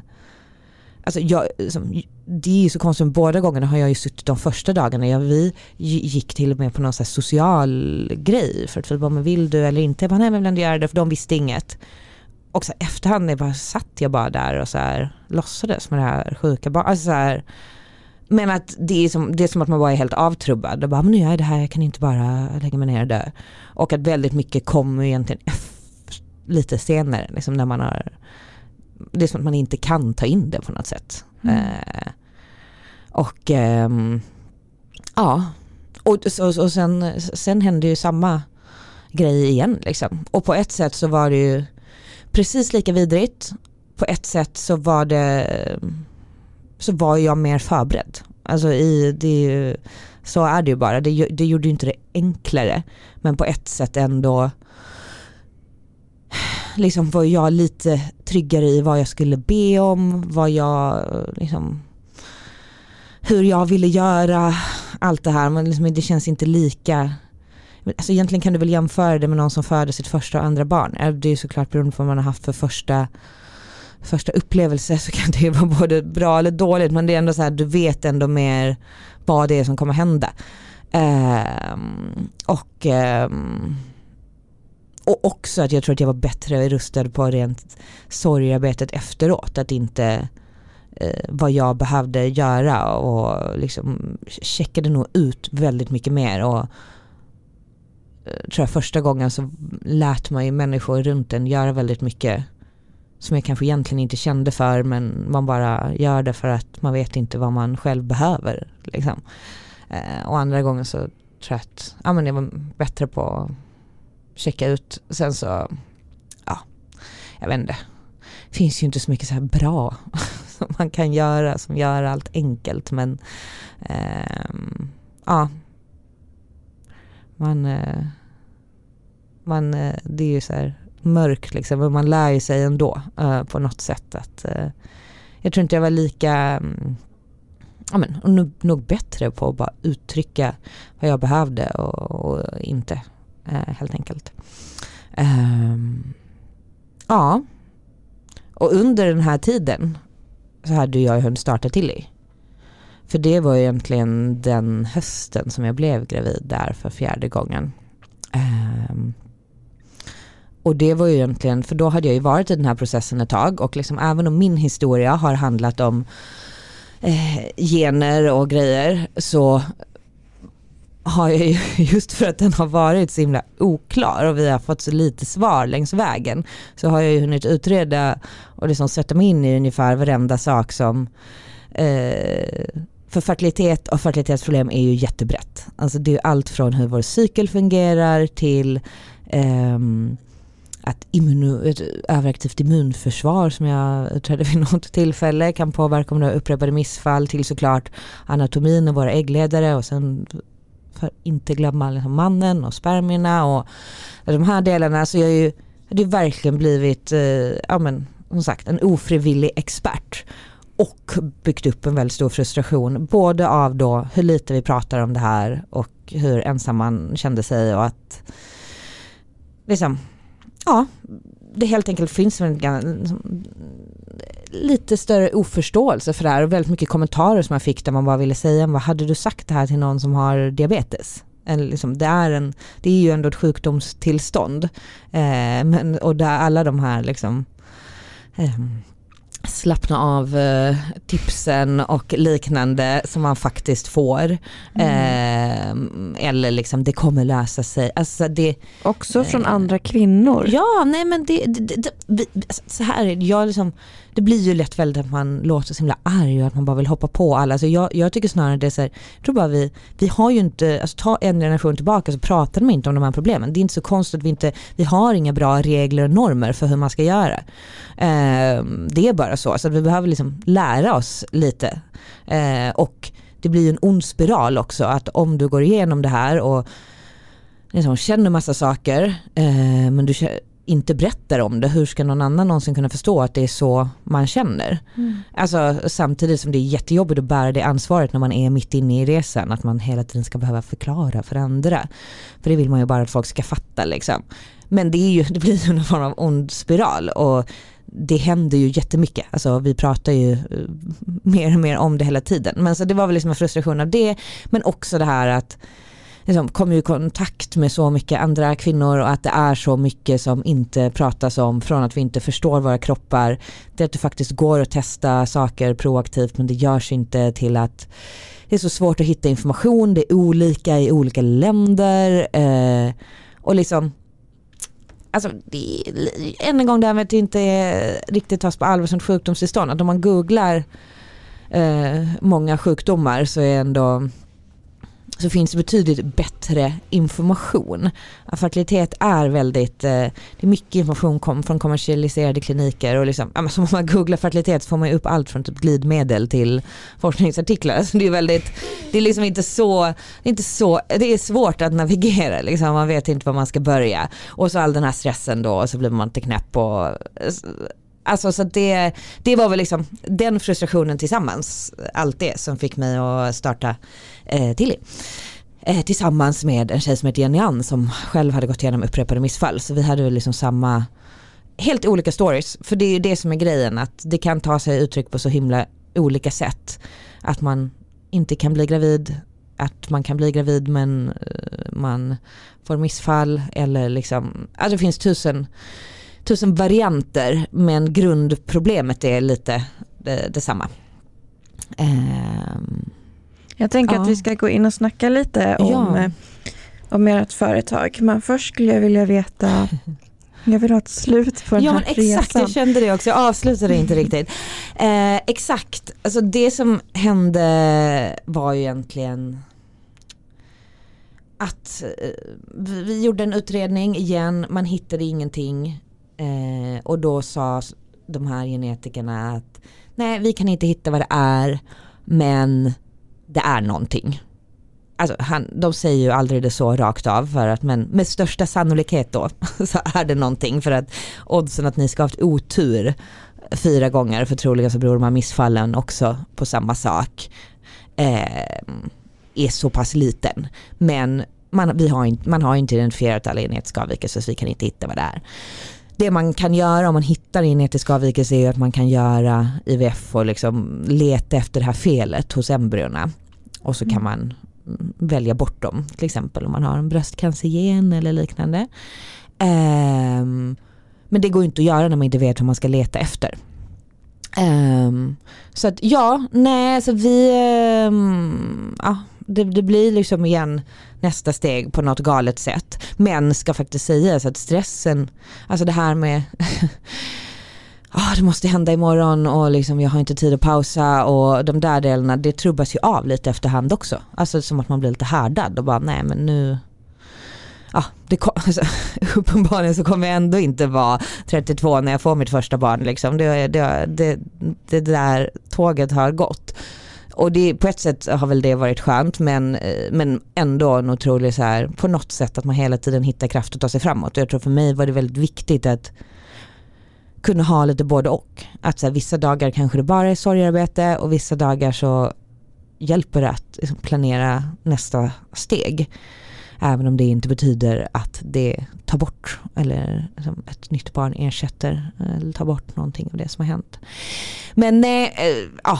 alltså jag, liksom, det är ju så konstigt, båda gångerna har jag ju suttit de första dagarna, jag, vi gick till och med på någon så här social grej för att vi bara, men vill du eller inte? Jag bara, nej men jag vill ändå göra det för de visste inget. Och så här, efterhand jag bara, satt jag bara där och så här, låtsades med det här sjuka barnet. Alltså så här, men att det är, som, det är som att man bara är helt avtrubbad. Och bara, men nu gör jag det här, jag kan inte bara lägga mig ner och dö. Och att väldigt mycket kommer egentligen lite senare, liksom när man har det är som att man inte kan ta in det på något sätt. Mm. Eh, och ehm, ja, och, så, och sen, sen hände ju samma grej igen. Liksom. Och på ett sätt så var det ju precis lika vidrigt. På ett sätt så var det så var jag mer förberedd. Alltså i, det är ju, så är det ju bara. Det, det gjorde ju inte det enklare. Men på ett sätt ändå liksom var jag lite tryggare i vad jag skulle be om, vad jag liksom hur jag ville göra, allt det här. Men liksom, det känns inte lika Alltså egentligen kan du väl jämföra det med någon som föder sitt första och andra barn. Det är såklart beroende på vad man har haft för första, första upplevelse så kan det vara både bra eller dåligt men det är ändå så här, du vet ändå mer vad det är som kommer hända. Ehm, och, ehm, och också att jag tror att jag var bättre rustad på rent sorgarbetet efteråt. Att inte eh, vad jag behövde göra och liksom checkade nog ut väldigt mycket mer. Och eh, tror jag första gången så lät man ju människor runt en göra väldigt mycket som jag kanske egentligen inte kände för men man bara gör det för att man vet inte vad man själv behöver. Liksom. Eh, och andra gången så tror jag att ja, men jag var bättre på att checka ut. Sen så, ja, jag vet inte. Det finns ju inte så mycket så här bra [laughs] som man kan göra som gör allt enkelt men eh, ja. Man, eh, man, eh, det är ju så här mörkt liksom men man lär ju sig ändå eh, på något sätt att eh, jag tror inte jag var lika mm, ja, men, och nog, nog bättre på att bara uttrycka vad jag behövde och, och inte Eh, helt enkelt. Ehm, ja, och under den här tiden så hade jag ju hunnit starta till i. För det var ju egentligen den hösten som jag blev gravid där för fjärde gången. Um, och det var ju egentligen, för då hade jag ju varit i den här processen ett tag och liksom även om min historia har handlat om eh, gener och grejer så har jag ju, [laughs] just för att den har varit så himla oklar och vi har fått så lite svar längs vägen så har jag ju hunnit utreda och liksom sätta mig in i ungefär varenda sak som eh, för fertilitet och fertilitetsproblem är ju jättebrett. Alltså det är ju allt från hur vår cykel fungerar till eh, att immuno, ett överaktivt immunförsvar som jag utredde vid [laughs] något tillfälle kan påverka om du har upprepade missfall till såklart anatomin och våra äggledare och sen för att inte glömma liksom mannen och spermierna och de här delarna så jag är ju det har verkligen blivit, eh, ja men som sagt en ofrivillig expert och byggt upp en väldigt stor frustration både av då hur lite vi pratar om det här och hur ensam man kände sig och att liksom, ja, det helt enkelt finns en lite större oförståelse för det här och väldigt mycket kommentarer som jag fick där man bara ville säga, vad hade du sagt det här till någon som har diabetes? En, liksom, det, är en, det är ju ändå ett sjukdomstillstånd. Eh, men, och där alla de här liksom, eh, slappna av eh, tipsen och liknande som man faktiskt får. Mm. Eh, eller liksom det kommer lösa sig. Alltså det, Också från eh, andra kvinnor. Ja, nej men det, det, det alltså, så här är det, jag liksom, det blir ju lätt väldigt att man låter så himla arg och att man bara vill hoppa på alla. Alltså jag, jag tycker snarare det är så här, jag tror bara vi, vi har ju inte, alltså ta en generation tillbaka så pratade man inte om de här problemen. Det är inte så konstigt att vi inte, vi har inga bra regler och normer för hur man ska göra. Eh, det är bara så, så vi behöver liksom lära oss lite. Eh, och det blir ju en ond spiral också att om du går igenom det här och liksom känner massa saker eh, men du inte berättar om det, hur ska någon annan någonsin kunna förstå att det är så man känner? Mm. Alltså samtidigt som det är jättejobbigt att bära det ansvaret när man är mitt inne i resan, att man hela tiden ska behöva förklara för andra. För det vill man ju bara att folk ska fatta liksom. Men det, är ju, [laughs] det blir ju någon form av ond spiral och det händer ju jättemycket. Alltså vi pratar ju eh, mer och mer om det hela tiden. Men så det var väl liksom en frustration av det, men också det här att liksom, kommer i kontakt med så mycket andra kvinnor och att det är så mycket som inte pratas om från att vi inte förstår våra kroppar. Det att det faktiskt går att testa saker proaktivt men det görs inte till att det är så svårt att hitta information, det är olika i olika länder eh, och liksom Alltså det är, än en gång det här med att det inte riktigt tas på allvar som sjukdomstillstånd. Att om man googlar eh, många sjukdomar så är ändå så finns det betydligt bättre information. Fertilitet är väldigt, eh, det är mycket information kom från kommersialiserade kliniker och liksom, om man googlar fertilitet så får man upp allt från typ glidmedel till forskningsartiklar. Så det är väldigt, det är liksom inte så, inte så, det är svårt att navigera liksom, man vet inte var man ska börja. Och så all den här stressen då och så blir man inte knäpp och Alltså så det, det var väl liksom den frustrationen tillsammans, allt det som fick mig att starta eh, Tilly. Eh, tillsammans med en tjej som heter Jenny Ann som själv hade gått igenom upprepade missfall. Så vi hade väl liksom samma, helt olika stories. För det är ju det som är grejen, att det kan ta sig uttryck på så himla olika sätt. Att man inte kan bli gravid, att man kan bli gravid men eh, man får missfall eller liksom, alltså det finns tusen tusen varianter men grundproblemet är lite det, detsamma. Um, jag tänker ja. att vi ska gå in och snacka lite om, ja. Eh, om ert företag. Men först skulle jag vilja veta [laughs] jag vill ha ett slut på den ja, här men exakt, resan. jag kände det också. Jag avslutade inte [laughs] riktigt. Eh, exakt, alltså det som hände var ju egentligen att eh, vi gjorde en utredning igen, man hittade ingenting. Eh, och då sa de här genetikerna att nej vi kan inte hitta vad det är men det är någonting. Alltså han, de säger ju aldrig det så rakt av för att men med största sannolikhet då [laughs] så är det någonting för att oddsen att ni ska ha haft otur fyra gånger för troligen så beror de här missfallen också på samma sak eh, är så pass liten. Men man, vi har inte, man har inte identifierat alla genetiska avvikelser så vi kan inte hitta vad det är det man kan göra om man hittar genetisk avvikelse är att man kan göra IVF och liksom leta efter det här felet hos embryona. Och så kan mm. man välja bort dem, till exempel om man har en bröstcancergen eller liknande. Um, men det går inte att göra när man inte vet vad man ska leta efter. Um, så att ja, nej, så vi, um, ja, det, det, blir liksom igen nästa steg på något galet sätt. Men ska faktiskt sägas att stressen, alltså det här med oh, [laughs] det måste hända imorgon och liksom jag har inte tid att pausa och de där delarna det trubbas ju av lite efterhand också. Alltså som att man blir lite härdad och bara nej men nu ja, det kom, [laughs] alltså, uppenbarligen så kommer jag ändå inte vara 32 när jag får mitt första barn. Liksom. Det, det, det, det där tåget har gått och det, på ett sätt har väl det varit skönt men, eh, men ändå en otrolig så här, på något sätt att man hela tiden hittar kraft att ta sig framåt. Och jag tror för mig var det väldigt viktigt att kunna ha lite både och. Att så här, vissa dagar kanske det bara är sorgarbete och vissa dagar så hjälper det att liksom, planera nästa steg. Även om det inte betyder att det tar bort eller liksom, ett nytt barn ersätter eh, eller tar bort någonting av det som har hänt. Men nej, äh, ja,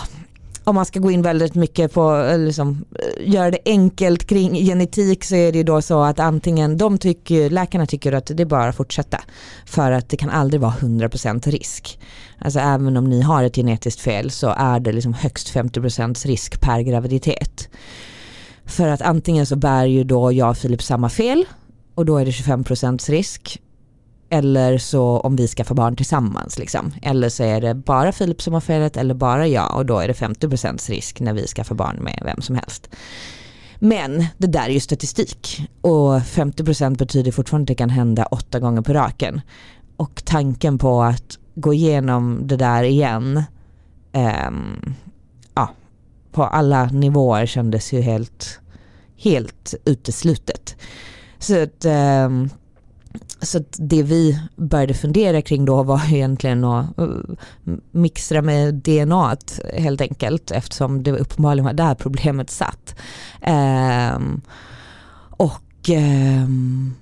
om man ska gå in väldigt mycket på, eh, liksom, eh, göra det enkelt kring genetik så är det ju då så att antingen, de tycker, läkarna tycker att det är bara att fortsätta. För att det kan aldrig vara 100% risk. Alltså även om ni har ett genetiskt fel så är det liksom högst 50% risk per graviditet. För att antingen så bär ju då jag och Filip samma fel och då är det 25% risk eller så om vi skaffar barn tillsammans. Liksom. Eller så är det bara Filip som har felet eller bara jag och då är det 50% risk när vi skaffar barn med vem som helst. Men det där är ju statistik och 50% betyder fortfarande att det kan hända åtta gånger på raken. Och tanken på att gå igenom det där igen um, ja, på alla nivåer kändes ju helt, helt uteslutet. Så att um, så det vi började fundera kring då var egentligen att eh, mixtra med DNA helt enkelt eftersom det uppenbarligen var där problemet satt. Um, och ehm, um,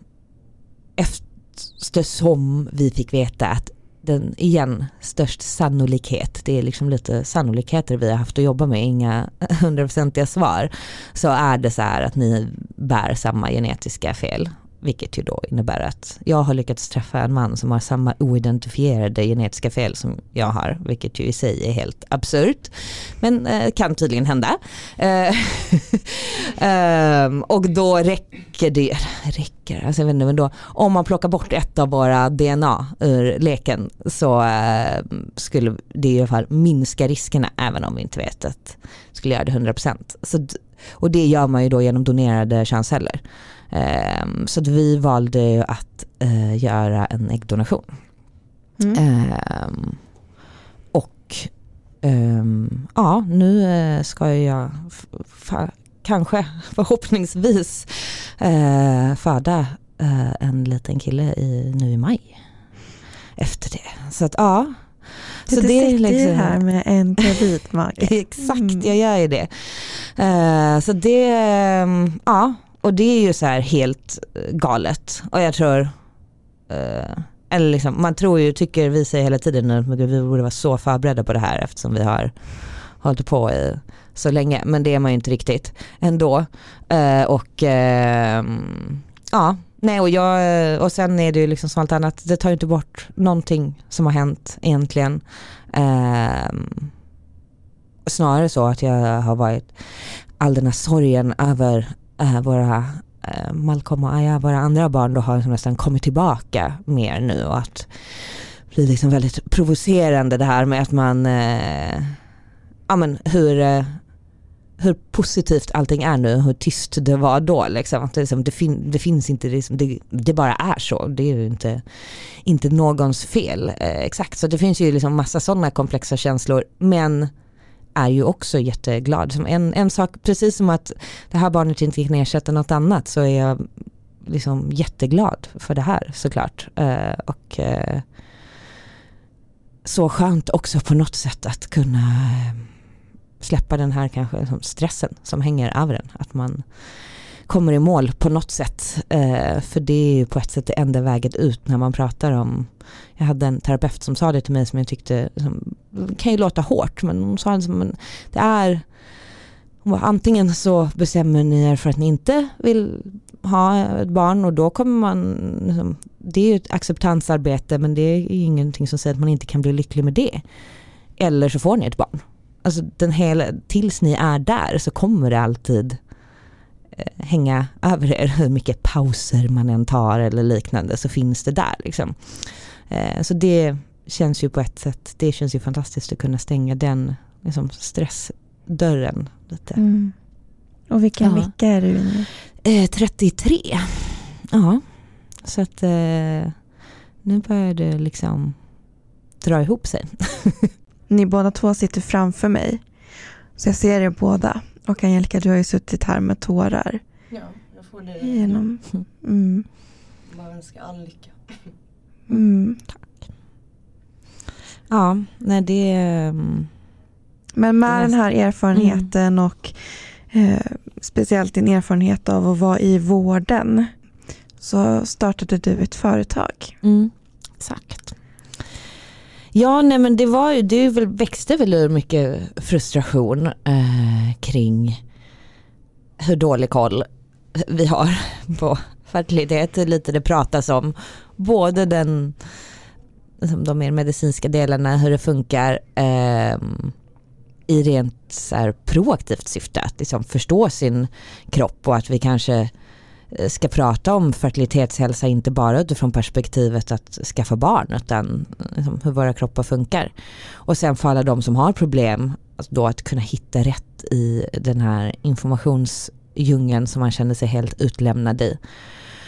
eftersom vi fick veta att den igen störst sannolikhet, det är liksom lite sannolikheter vi har haft att jobba med, inga [laughs] hundraprocentiga svar, så är det så här att ni bär samma genetiska fel vilket ju då innebär att jag har lyckats träffa en man som har samma oidentifierade genetiska fel som jag har, vilket ju i sig är helt absurt. Men eh, kan tydligen hända. Eh, [laughs] eh, och då räcker det, räcker, alltså jag vet inte, men då, om man plockar bort ett av våra DNA ur leken så eh, skulle det i alla fall minska riskerna även om vi inte vet att skulle göra det 100%. Så, och det gör man ju då genom donerade könsceller. Um, så att vi valde att uh, göra en äggdonation. Mm. Um, och um, ja, nu uh, ska jag kanske [laughs] förhoppningsvis uh, föda en liten kille i, nu i maj. Efter det. Så att ja. Du så det sitter liksom, ju här med en gravidmage. [laughs] Exakt, mm. jag gör ju det. så det, ja och det är ju så här helt eh, galet. Och jag tror, eh, eller liksom, man tror ju, tycker vi säger hela tiden att vi borde vara så förberedda på det här eftersom vi har hållit på i så länge. Men det är man ju inte riktigt ändå. Eh, och eh, ja, nej och, jag, eh, och sen är det ju liksom som allt annat, det tar ju inte bort någonting som har hänt egentligen. Ehm, snarare så att jag har varit all den här sorgen över äh, våra äh, Malcolm och Aya, våra andra barn då har liksom nästan kommit tillbaka mer nu och att det blir liksom väldigt provocerande det här med att man, äh, ja men hur, äh, hur positivt allting är nu, hur tyst det var då. Liksom. Att det, liksom, det, fin det finns inte, liksom, det, det, bara är så. Det är ju inte, inte någons fel. Eh, exakt, så det finns ju liksom massa sådana komplexa känslor. Men är ju också jätteglad. En, en sak, precis som att det här barnet inte kan ersätta något annat så är jag liksom jätteglad för det här såklart. Eh, och eh, så skönt också på något sätt att kunna eh, släppa den här kanske stressen som hänger över en. Att man kommer i mål på något sätt. Eh, för det är ju på ett sätt det enda vägen ut när man pratar om jag hade en terapeut som sa det till mig som jag tyckte, som, kan ju låta hårt men hon sa liksom, att det är antingen så bestämmer ni er för att ni inte vill ha ett barn och då kommer man, liksom, det är ju ett acceptansarbete men det är ju ingenting som säger att man inte kan bli lycklig med det. Eller så får ni ett barn. Alltså den hela, tills ni är där så kommer det alltid hänga över er, hur mycket pauser man än tar eller liknande så finns det där. Liksom. Eh, så det känns ju på ett sätt, det känns ju fantastiskt att kunna stänga den liksom, stressdörren lite. Mm. Och vilken ja. vecka är du nu? Eh, 33. Ja, så att eh, nu börjar det liksom dra ihop sig. [laughs] Ni båda två sitter framför mig. Så jag ser er båda. Och Angelica, du har ju suttit här med tårar. Ja, jag får det. Genom. [laughs] Mm. Bara önska all lycka. [laughs] Mm. Ja, nej det... mm, Men med Det den mest- här erfarenheten och eh, speciellt din erfarenhet av att vara i vården så startade du ett företag. Mm, exakt. Ja, nej men det var ju, det väl, växte väl ur mycket frustration eh, kring hur dålig koll vi har [laughs] på fertilitet. Hur lite det pratas om. Både den, liksom de mer medicinska delarna, hur det funkar eh, i rent så här, proaktivt syfte. Att liksom förstå sin kropp och att vi kanske eh, Eh, ska prata om fertilitetshälsa inte bara utifrån perspektivet att skaffa barn utan liksom hur våra kroppar funkar. Och sen för alla de som har problem, alltså då att kunna hitta rätt i den här informationsdjungeln som man känner sig helt utlämnad i.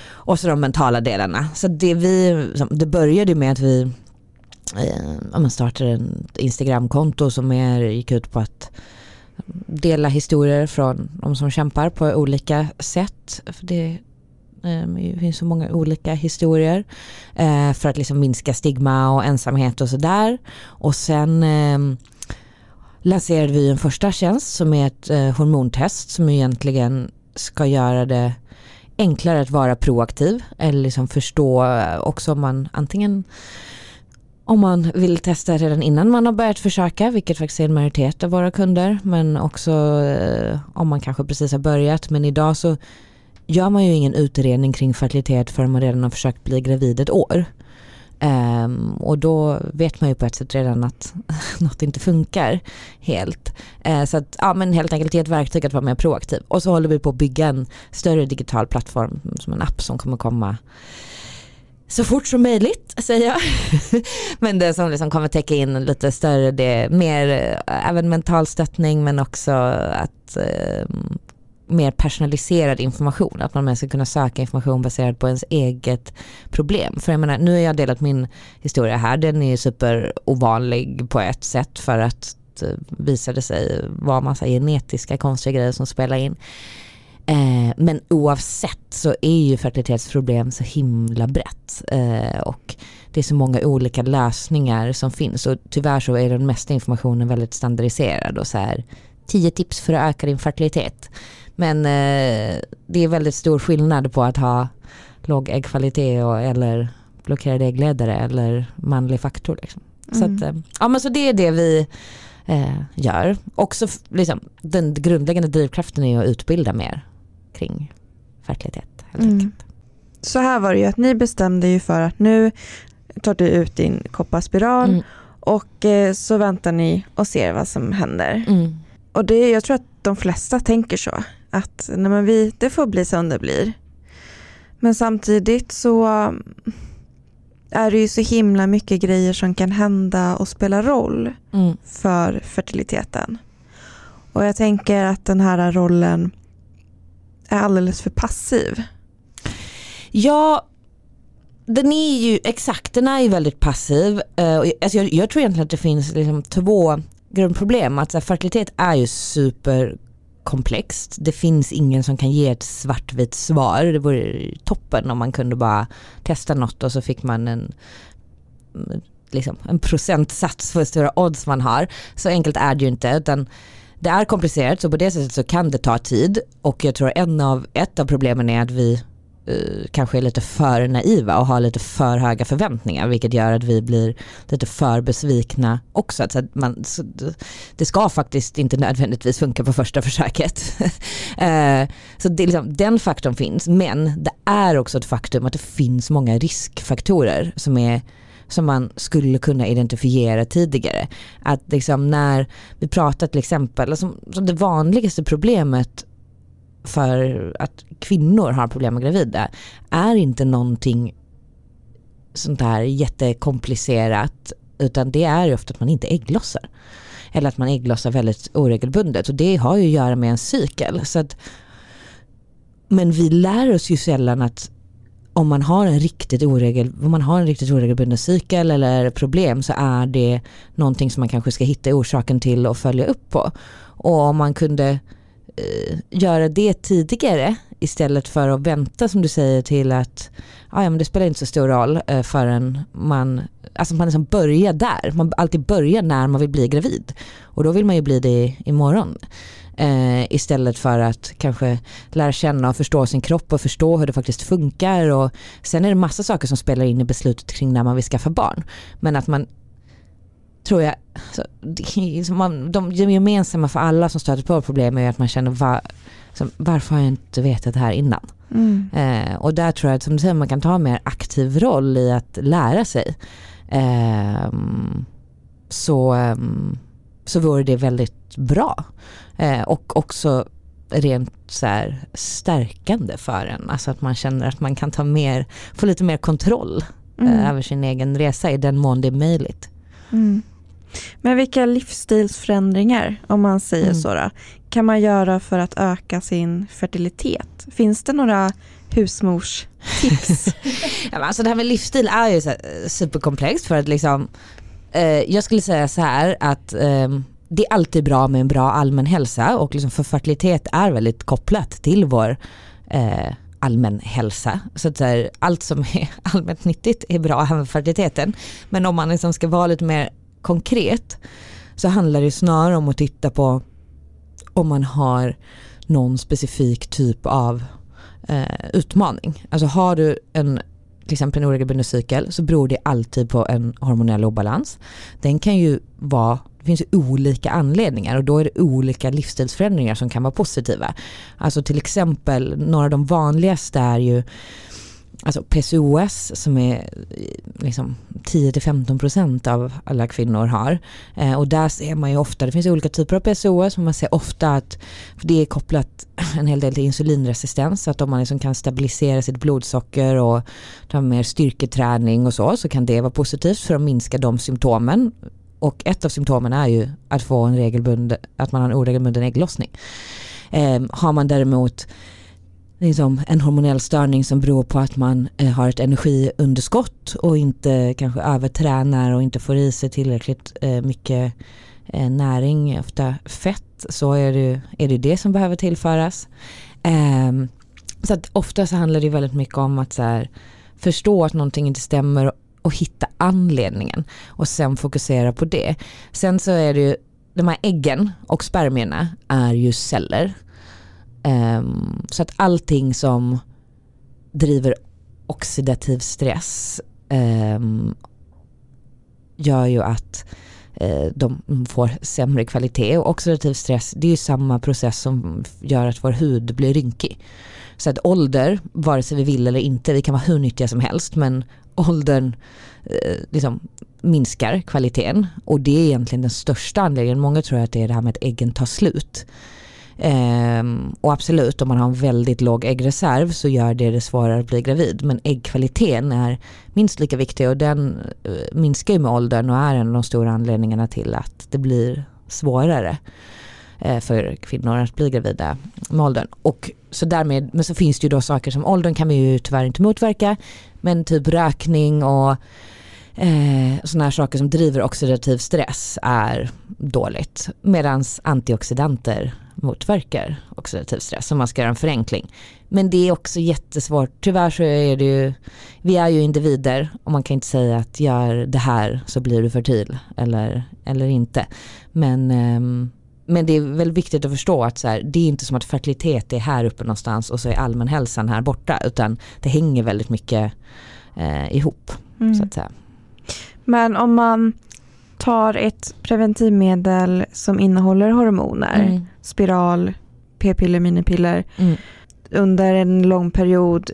Och så de mentala delarna. Så det, vi, liksom, det började med att vi eh, startade ett Instagramkonto som mer gick ut på att dela historier från de som kämpar på olika sätt. För det ehm, det finns så många olika historier eh, för att liksom minska stigma och ensamhet och sådär. Och sen ehm, lanserade vi en första tjänst som är ett eh, hormontest som egentligen ska göra det enklare att vara proaktiv eller liksom förstå också om man antingen om man vill testa redan innan man har börjat försöka, vilket faktiskt är en majoritet av våra kunder, men också eh, om man kanske precis har börjat. Men idag så gör man ju ingen utredning kring fertilitet förrän man redan har försökt bli gravid ett år. Um, och då vet man ju på ett sätt redan att [laughs] något inte funkar helt. Uh, så att, ja men helt enkelt ge ett verktyg att vara mer proaktiv. Och så håller vi på att bygga en större digital plattform som en app som kommer komma så fort som möjligt säger jag. [laughs] men det som liksom kommer täcka in lite större, det mer eh, även mental stöttning men också att eh, mer personaliserad information. Att man mer ska kunna söka information baserad på ens eget problem. För jag menar, nu har jag delat min historia här, den är super ovanlig på ett sätt för att eh, visade sig vara massa genetiska konstiga grejer som spelar in. Eh, men oavsett så är ju fertilitetsproblem så himla brett. Eh, och det är så många olika lösningar som finns och tyvärr så är den mesta informationen väldigt standardiserad och så här 10 tips för att öka din fertilitet. Men eh, det är väldigt stor skillnad på att ha låg äggkvalitet och, eller blockerade äggledare eller manlig faktor. Liksom. Så, Mm. att, eh, ja, men så det är det vi eh, gör. Också liksom, den grundläggande drivkraften är att utbilda mer kring fertilitet. Helt Mm. Så här var det ju att ni bestämde ju för att nu tar du ut din kopparspiral Mm. och eh, så väntar ni och ser vad som händer. Mm. Och det, jag tror att de flesta tänker så. Att nej men vi, det får bli som det blir. Men samtidigt så um, är det ju så himla mycket grejer som kan hända och spela roll Mm. för fertiliteten. Och jag tänker att den här rollen är alldeles för passiv. Ja, den är ju exakt, den är ju väldigt passiv. Eh, alltså jag, jag tror egentligen att det finns liksom två grundproblem. Att så här, fertilitet är ju superkomplext. Det finns ingen som kan ge ett svartvitt svar. Det vore toppen om man kunde bara testa något och så fick man en liksom, en procentsats för hur stora odds man har. Så enkelt är det ju inte. Utan det är komplicerat så på det sättet så kan det ta tid och jag tror en av, ett av problemen är att vi eh, kanske är lite för naiva och har lite för höga förväntningar vilket gör att vi blir lite för besvikna också. Så att man, så, det ska faktiskt inte nödvändigtvis funka på första försöket. [laughs] Eh, så det liksom, den faktorn finns men det är också ett faktum att det finns många riskfaktorer som är som man skulle kunna identifiera tidigare. Att liksom när vi pratar till exempel, som, som det vanligaste problemet för att kvinnor har problem med gravida är inte någonting sånt här jättekomplicerat utan det är ju ofta att man inte ägglossar. Eller att man ägglossar väldigt oregelbundet och det har ju att göra med en cykel. Så att, men vi lär oss ju sällan att om man har en riktigt, oregel, om man har en riktigt oregelbunden cykel eller problem så är det någonting som man kanske ska hitta orsaken till och följa upp på. Och om man kunde eh, göra det tidigare istället för att vänta som du säger till att ah, ja, men det spelar inte så stor roll eh, förrän man, alltså man liksom börjar där. Man alltid börjar när man vill bli gravid och då vill man ju bli det imorgon. Eh, istället för att kanske lära känna och förstå sin kropp och förstå hur det faktiskt funkar. Och sen är det massa saker som spelar in i beslutet kring när man vill skaffa barn. Men att man tror jag, så, det, man, de gemensamma för alla som stöter på problem är att man känner var, som, varför har jag inte vetat det här innan? Mm. Eh, och där tror jag att som du säger, man kan ta en mer aktiv roll i att lära sig. Eh, så, ehm, så vore det väldigt bra. Eh, och också rent så här stärkande för en. Alltså att man känner att man kan ta mer, få lite mer kontroll eh, mm. över sin egen resa i den mån det är möjligt. Mm. Men vilka livsstilsförändringar, om man säger mm. så, då, kan man göra för att öka sin fertilitet? Finns det några husmorstips? [laughs] ja, alltså det här med livsstil är ju superkomplext för att liksom, Eh, jag skulle säga så här att eh, det är alltid bra med en bra allmän hälsa och liksom för fertilitet är väldigt kopplat till vår eh, allmän hälsa. Så att här, allt som är [laughs] allmänt nyttigt är bra för fertiliteten. Men om man liksom ska vara lite mer konkret så handlar det snarare om att titta på om man har någon specifik typ av eh, utmaning. Alltså har du en till exempel en oregelbunden cykel så beror det alltid på en hormonell obalans. Den kan ju vara det finns olika anledningar och då är det olika livsstilsförändringar som kan vara positiva. Alltså till exempel några av de vanligaste är ju alltså PCOS som är eh, liksom 10-15% av alla kvinnor har. Eh, och där ser man ju ofta, det finns olika typer av PCOS, men man ser ofta att för det är kopplat en hel del till insulinresistens, så att om man liksom kan stabilisera sitt blodsocker och ta mer styrketräning och så, så kan det vara positivt för att minska de symptomen. Och ett av symptomen är ju att få en regelbunden, att man har en oregelbunden ägglossning. Eh, har man däremot liksom en hormonell störning som beror på att man eh, har ett energiunderskott och inte kanske övertränar och inte får i sig tillräckligt eh, mycket eh, näring, ofta fett, så är det, är det det som behöver tillföras. Ehm, så att ofta så handlar det väldigt mycket om att så här, förstå att någonting inte stämmer och hitta anledningen och sen fokusera på det. Sen så är det ju, de här äggen och spermierna är ju celler Um, så att allting som driver oxidativ stress um, gör ju att uh, de får sämre kvalitet och oxidativ stress det är ju samma process som gör att vår hud blir rynkig. Så att ålder, vare sig vi vill eller inte, vi kan vara hur nyttiga som helst men åldern uh, liksom minskar kvaliteten och det är egentligen den största anledningen. Många tror att det är det här med att äggen tar slut. Ehm, och absolut, om man har en väldigt låg äggreserv så gör det det svårare att bli gravid. Men äggkvaliteten är minst lika viktig och den eh, minskar ju med åldern och är en av de stora anledningarna till att det blir svårare eh, för kvinnor att bli gravida med åldern. Och så därmed, men så finns det ju då saker som åldern kan vi ju tyvärr inte motverka. Men typ rökning och eh, sådana här saker som driver oxidativ stress är dåligt. Medan antioxidanter motverkar oxidativ stress om man ska göra en förenkling. Men det är också jättesvårt. Tyvärr så är det ju, vi är ju individer och man kan inte säga att gör det här så blir du fertil eller, eller inte. Men, um, men det är väl viktigt att förstå att så här, det är inte som att fertilitet är här uppe någonstans och så är allmänhälsan här borta utan det hänger väldigt mycket eh, ihop. Mm. Så att säga. Men om man tar ett preventivmedel som innehåller hormoner, mm. Spiral, p-piller, minipiller, mm. under en lång period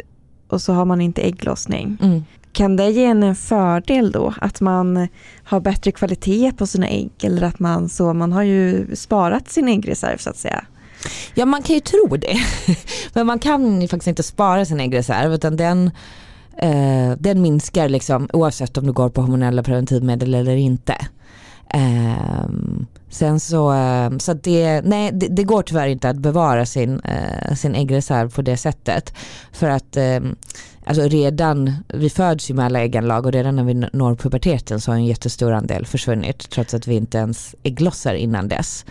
och så har man inte ägglossning. Mm. Kan det ge en fördel då? Att man har bättre kvalitet på sina ägg eller att man så, man har ju sparat sin äggreserv så att säga. Ja man kan ju tro det. [laughs] Men man kan ju faktiskt inte spara sin äggreserv utan den eh, den minskar liksom oavsett om du går på hormonella preventivmedel eller inte. Eh, sen så, eh, så det, nej, det, det, går tyvärr inte att bevara sin, eh, sin äggreserv på det sättet. För att ehm, alltså redan, vi föds ju med alla ägganlag och redan när vi når puberteten så har en jättestor andel försvunnit trots att vi inte ens ägglossar innan dess.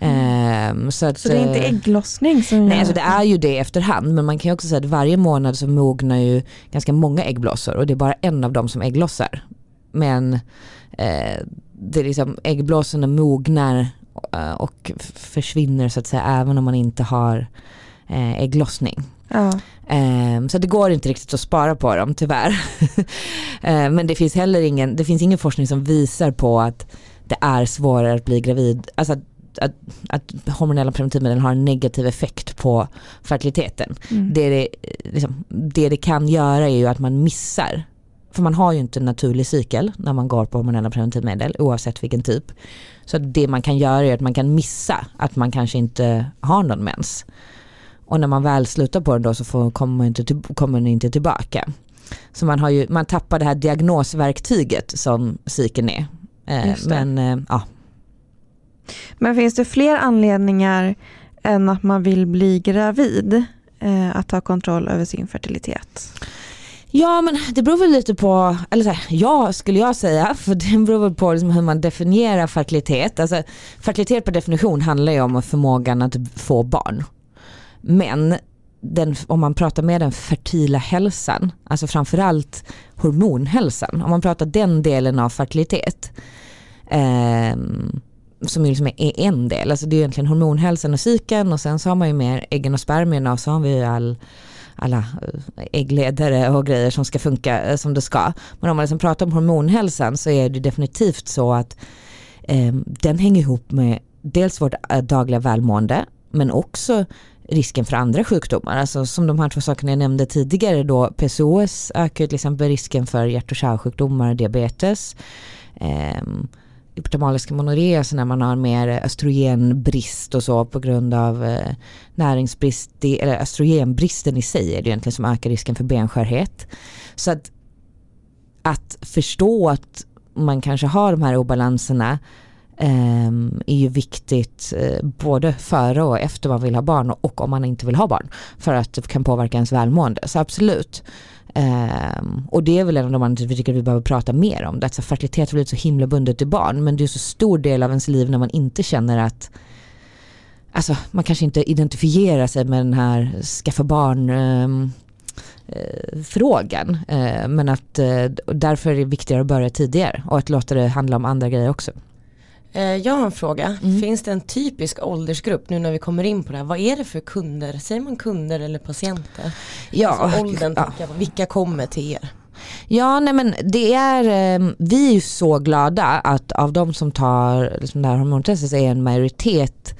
Mm. så, att, så det är inte eh, ägglossning som Nej, alltså det är ju det efterhand men man kan ju också säga att varje månad så mognar ju ganska många äggblåsor och det är bara en av dem som ägglossar. Men eh, det är liksom, äggblåsorna mognar eh, och försvinner så att säga även om man inte har eh, ägglossning. Ja. Um, så det går inte riktigt att spara på dem tyvärr. uh, [laughs] men det finns heller ingen, det finns ingen forskning som visar på att det är svårare att bli gravid, alltså att, att, att hormonella preventivmedel har en negativ effekt på fertiliteten. Mm. Det, det, liksom, det det kan göra är ju att man missar för man har ju inte en naturlig cykel när man går på hormonella preventivmedel oavsett vilken typ. Så det man kan göra är att man kan missa att man kanske inte har någon mens. Och när man väl slutar på den då så får, kommer, man inte, kommer den inte tillbaka. Så man, har ju, man tappar det här diagnosverktyget som cykeln är. Eh, men eh, ja. Men finns det fler anledningar än att man vill bli gravid eh, att ta kontroll över sin fertilitet? Ja men det beror väl lite på, eller så här, ja skulle jag säga, [laughs] för det beror väl på liksom hur man definierar fertilitet. Alltså, fertilitet per definition handlar ju om förmågan att få barn. Men den, om man pratar med den fertila hälsan, alltså framförallt hormonhälsan, om man pratar den delen av fertilitet, eh, som liksom är en del, alltså det är egentligen hormonhälsan och cykeln och sen så har man ju mer äggen och spermierna och så har vi ju all alla eh, äggledare och grejer som ska funka eh, som det ska. Men om man liksom pratar om hormonhälsan så är det definitivt så att eh, den hänger ihop med dels vårt eh, dagliga välmående men också risken för andra sjukdomar. Alltså som de här två sakerna jag nämnde tidigare då PCOS ökar till exempel risken för hjärt och kärlsjukdomar, diabetes. Eh, hypotamaliska monoré, alltså när man har mer östrogenbrist och så på grund av eh, näringsbrist, eller östrogenbristen i sig är det egentligen som ökar risken för benskörhet. Så att, att förstå att man kanske har de här obalanserna ehm, är ju viktigt eh, både före och efter man vill ha barn och om man inte vill ha barn för att det kan påverka ens välmående. Så absolut. Um, och det är väl en av de anledningarna vi tycker att vi behöver prata mer om. Det. Alltså, fertilitet har blivit så himla bundet till barn men det är så stor del av ens liv när man inte känner att Alltså man kanske inte identifierar sig med den här skaffa barn um, frågan. Uh, men att uh, därför är det viktigare att börja tidigare och att låta det handla om andra grejer också. Eh, jag har en fråga. Mm. Finns det en typisk åldersgrupp nu när vi kommer in på det här? Vad är det för kunder? Säger man kunder eller patienter? Ja, alltså åldern, ja. vilka kommer till er? Ja, nej men det är, eh, vi är ju så glada att av de som tar liksom det här hormontestet är en majoritet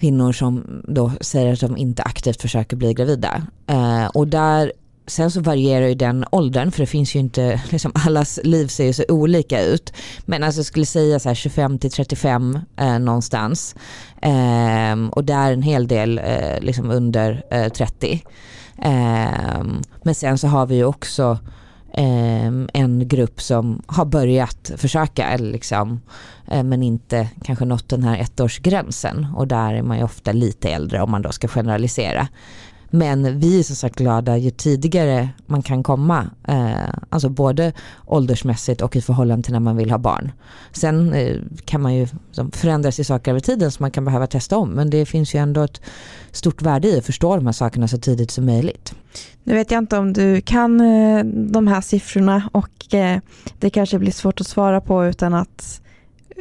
kvinnor som då säger att de inte aktivt försöker bli gravida. Eh, och där Sen så varierar ju den åldern för det finns ju inte, [laughs] liksom allas liv ser ju så olika ut. Men alltså jag skulle säga så 25 till 35 eh, någonstans. Eh, och där en hel del eh, liksom under eh, 30. Ehm, men sen så har vi ju också ehm, en grupp som har börjat försöka eller liksom, eh, men inte kanske nått den här ettårsgränsen och där är man ju ofta lite äldre om man då ska generalisera. Men vi är som sagt glada ju tidigare man kan komma. Eh, alltså både åldersmässigt och i förhållande till när man vill ha barn. Sen eh, kan man ju liksom förändras i saker över tiden som man kan behöva testa om. Men det finns ju ändå ett stort värde i att förstå de här sakerna så tidigt som möjligt. Nu vet jag inte om du kan eh, de här siffrorna och eh, det kanske blir svårt att svara på utan att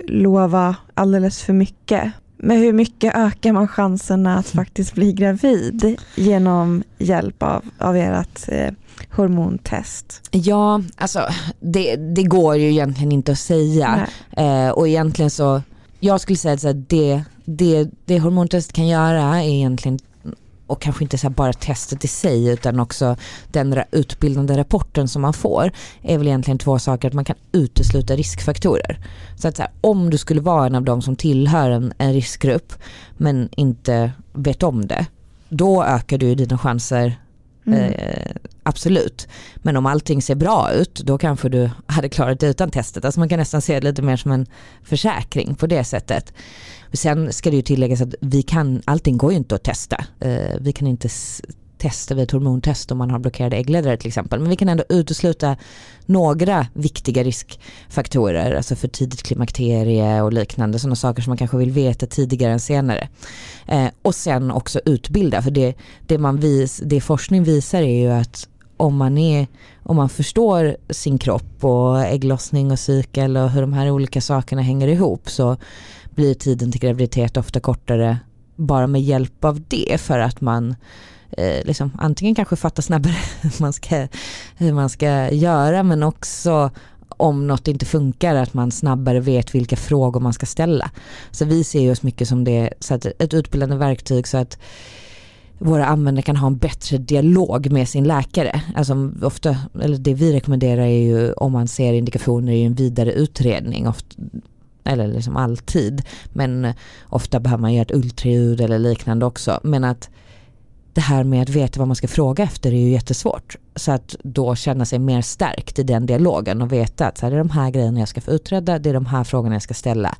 lova alldeles för mycket. Men hur mycket ökar man chanserna att faktiskt bli gravid genom hjälp av, av ert eh, hormontest? Ja, alltså det, det, går ju egentligen inte att säga. Eh, och egentligen så, jag skulle säga att det, det, det hormontest kan göra är egentligen och kanske inte så bara testet i sig utan också den utbildande rapporten som man får är väl egentligen två saker. Att man kan utesluta riskfaktorer. Så att så här, om du skulle vara en av de som tillhör en, en riskgrupp men inte vet om det, då ökar du dina chanser Mm. Eh, absolut. Men om allting ser bra ut då kanske du hade klarat det utan testet. Alltså man kan nästan se det lite mer som en försäkring på det sättet. Sen ska det ju tilläggas att vi kan, allting går ju inte att testa. Eh, vi kan inte tester vi ett hormontest om man har blockerade äggledare till exempel. Men vi kan ändå utesluta några viktiga riskfaktorer, alltså för tidigt klimakterie och liknande, sådana saker som man kanske vill veta tidigare än senare. Eh, och sen också utbilda, för det, det, man vis, det forskning visar är ju att om man, är, om man förstår sin kropp och ägglossning och cykel och hur de här olika sakerna hänger ihop så blir tiden till graviditet ofta kortare bara med hjälp av det för att man eh, liksom, antingen kanske fatta snabbare [laughs] hur man, ska, hur man ska göra men också om något inte funkar att man snabbare vet vilka frågor man ska ställa. Så vi ser oss mycket som det, så att ett utbildande verktyg så att våra användare kan ha en bättre dialog med sin läkare. Alltså ofta, eller det vi rekommenderar är ju om man ser indikationer i en vidare utredning. Ofta, eller liksom alltid. Men eh, ofta behöver man göra ett ultraljud eller liknande också. Men att det här med att veta vad man ska fråga efter är ju jättesvårt. Så att då känna sig mer stärkt i den dialogen och veta att så här, det är de här grejerna jag ska få utredda, det är de här frågorna jag ska ställa.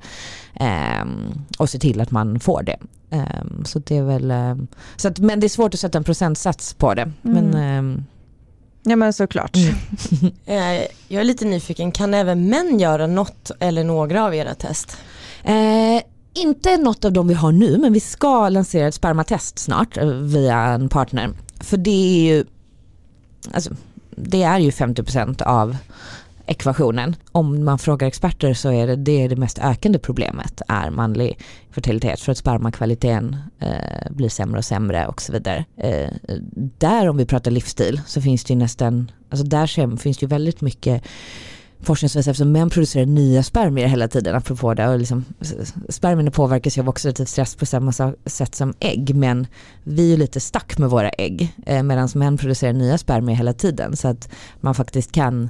Um, och se till att man får det. Um, så det är väl, um, så att, men det är svårt att sätta en procentsats på det. Mm. Men, Ja men såklart. Mm. [laughs] Eh, jag är lite nyfiken, kan även män göra något eller några av era test? Eh, inte något av dem vi har nu men vi ska lansera ett spermatest snart eh, via en partner. För det är ju, alltså, det är ju 50% av ekvationen. Om man frågar experter så är det det, är det mest ökande problemet är manlig fertilitet för att spermakvaliteten eh, blir sämre och sämre och så vidare. Eh, där om vi pratar livsstil så finns det ju nästan, alltså där finns det ju väldigt mycket forskningsvis eftersom män producerar nya spermier hela tiden apropå det. Och liksom, spermierna påverkas ju av oxidativ stress på samma sätt som ägg men vi är lite stack med våra ägg eh, medan män producerar nya spermier hela tiden så att man faktiskt kan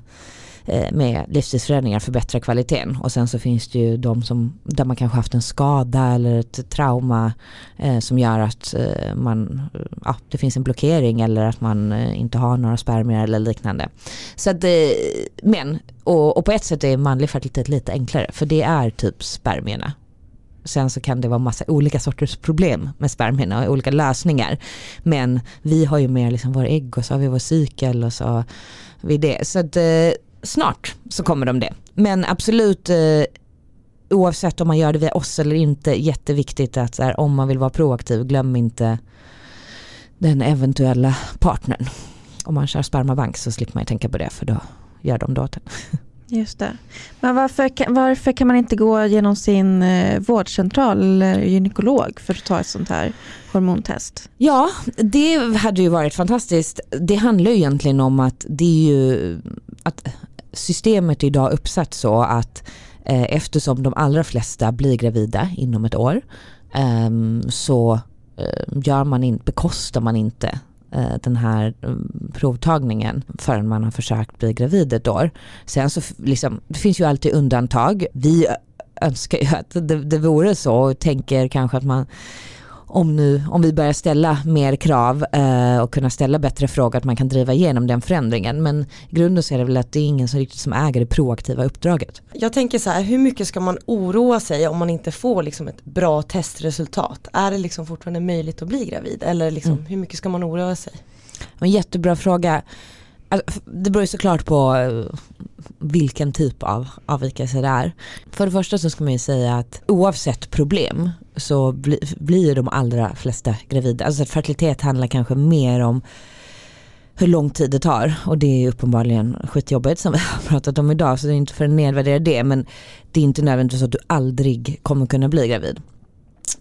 Eh, med livsstilsförändringar förbättra kvaliteten. Och sen så finns det ju de som, där man kanske haft en skada eller ett trauma eh, som gör att eh, man, ja, det finns en blockering eller att man eh, inte har några spermier eller liknande. Så att, eh, men, och, och på ett sätt är manlig fertilitet lite enklare för det är typ spermierna Sen så kan det vara massa olika sorters problem med spermierna och olika lösningar. Men vi har ju mer liksom våra ägg och så har vi vår cykel och så har vi det. Så att, eh, snart så kommer de det. Men absolut eh, oavsett om man gör det via oss eller inte jätteviktigt att här, om man vill vara proaktiv glöm inte den eventuella partnern. Om man kör spermabank så slipper man ju tänka på det för då gör de data. Just det. Men varför, varför kan man inte gå genom sin eh, vårdcentral eller gynekolog för att ta ett sånt här hormontest? Ja, det hade ju varit fantastiskt. Det handlar ju egentligen om att det är ju att systemet är idag uppsatt så att eh, eftersom de allra flesta blir gravida inom ett år eh, så eh, gör man in, bekostar man inte Eh, den här mm, provtagningen förrän man har försökt bli gravid ett år. Sen så liksom, det finns ju alltid undantag. Vi önskar ju att det, det vore så och tänker kanske att man om, nu, om vi börjar ställa mer krav eh, och kunna ställa bättre frågor att man kan driva igenom den förändringen. Men i grunden så är det väl att det är ingen som riktigt som äger det proaktiva uppdraget. Jag tänker så här, hur mycket ska man oroa sig om man inte får liksom ett bra testresultat? Är det liksom fortfarande möjligt att bli gravid eller liksom, mm. hur mycket ska man oroa sig? En jättebra fråga. Alltså, det beror ju såklart på eh, vilken typ av avvikelse det är. För det första så ska man ju säga att oavsett problem så bli, blir de allra flesta gravida. Alltså fertilitet handlar kanske mer om hur lång tid det tar. Och det är uppenbarligen skitjobbigt som vi har [laughs] pratat om idag. Så det är inte för att nedvärdera det. Men det är inte nödvändigtvis så att du aldrig kommer kunna bli gravid.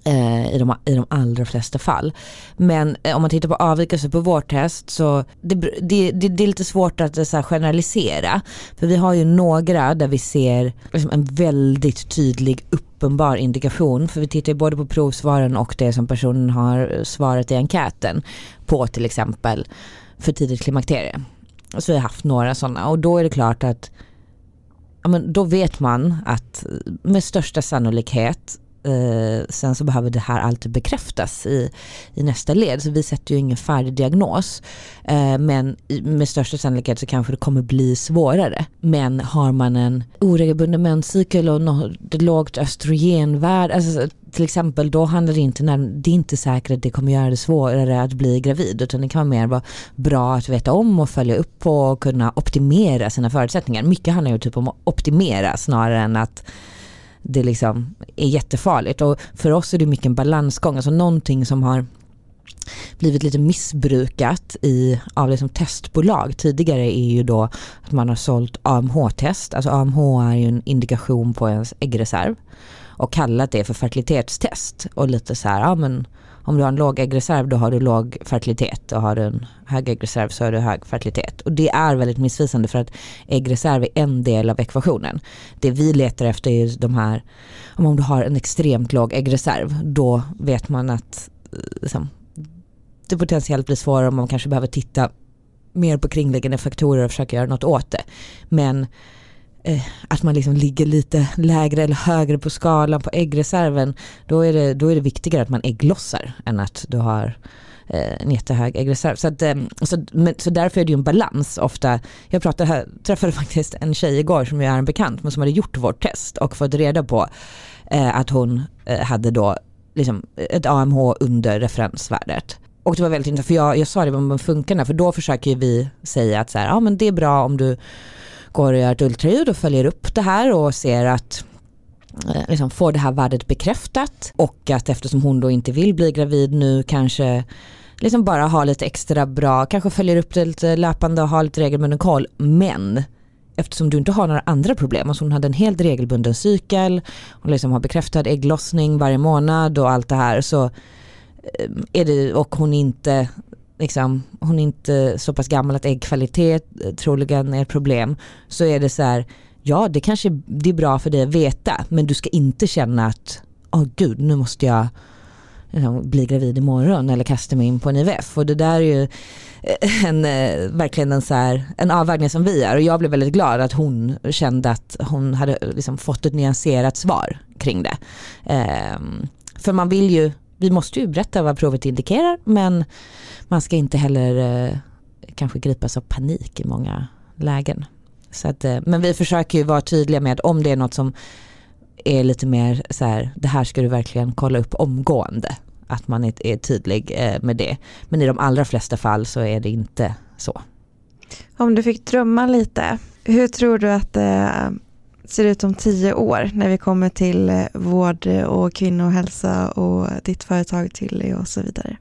Eh, i, de, i de allra flesta fall. Men eh, om man tittar på avvikelser på vårt test så det, det, det, det är lite svårt att eh, så generalisera. För vi har ju några där vi ser liksom, en väldigt tydlig uppenbar indikation. För vi tittar ju både på provsvaren och det som personen har svarat i enkäten på till exempel för tidigt klimakterie. Så vi har haft några sådana och då är det klart att ja, men då vet man att med största sannolikhet eh, sen så behöver det här alltid bekräftas i, i nästa led. Så vi sätter ju ingen färdig diagnos. Eh, men med största sannolikhet så kanske det kommer bli svårare. Men har man en oregelbunden menscykel och något lågt östrogenvärde, alltså till exempel då handlar det inte, det är inte säkert att det kommer göra det svårare att bli gravid utan det kan vara mer vara bra att veta om och följa upp på och kunna optimera sina förutsättningar. Mycket handlar ju typ om att optimera snarare än att det liksom är jättefarligt. Och för oss är det mycket en balansgång, alltså någonting som har blivit lite missbrukat i, av liksom testbolag tidigare är ju då att man har sålt AMH-test. Alltså AMH är ju en indikation på ens äggreserv och kallat det för fertilitetstest. Och lite så här, ja men om du har en låg äggreserv då har du låg fertilitet och har du en hög äggreserv så har du hög fertilitet. Och det är väldigt missvisande för att äggreserv är en del av ekvationen. Det vi letar efter är de här, om du har en extremt låg äggreserv då vet man att eh, liksom, det potentiellt blir svårare om man kanske behöver titta mer på kringliggande faktorer och försöka göra något åt det. Men Eh, att man liksom ligger lite lägre eller högre på skalan på äggreserven, då är det, då är det viktigare att man ägglossar än att du har eh, en jättehög äggreserv. Så, att, eh, så, men, så därför är det ju en balans ofta. Jag pratade här, träffade [laughs] faktiskt en tjej igår som är en bekant men som hade gjort vårt test och fått reda på eh, att hon eh, hade då liksom ett AMH under referensvärdet. Och det var väldigt intressant för jag, jag sa det med funkarna för då försöker vi säga att så här, ja men det är bra om du går och gör ett ultraljud och följer upp det här och ser att eh, liksom får det här värdet bekräftat och att eftersom hon då inte vill bli gravid nu kanske liksom bara ha lite extra bra, kanske följer upp det lite löpande och har lite regelbunden koll. Men eftersom du inte har några andra problem, alltså hon hade en helt regelbunden cykel, hon liksom har bekräftad ägglossning varje månad och allt det här så eh, är det, och hon inte liksom, hon är inte så pass gammal att äggkvalitet eh, troligen är ett problem, så är det så här, ja det kanske det är bra för dig att veta, men du ska inte känna att, åh oh, gud, nu måste jag liksom, bli gravid imorgon eller kasta mig in på en IVF. Och det där är ju eh, en, eh, verkligen en, så här, en avvägning som vi är och jag blev väldigt glad att hon kände att hon hade liksom fått ett nyanserat svar kring det. Um, för man vill ju, vi måste ju berätta vad provet indikerar men man ska inte heller eh, kanske gripas av panik i många lägen. Så att, eh, men vi försöker ju vara tydliga med om det är något som är lite mer så här, det här ska du verkligen kolla upp omgående. Att man är, är tydlig eh, med det. Men i de allra flesta fall så är det inte så. Om du fick drömma lite, hur tror du att eh, ser ut om tio år när vi kommer till eh, vård och kvinnohälsa och ditt företag Tilly och så vidare?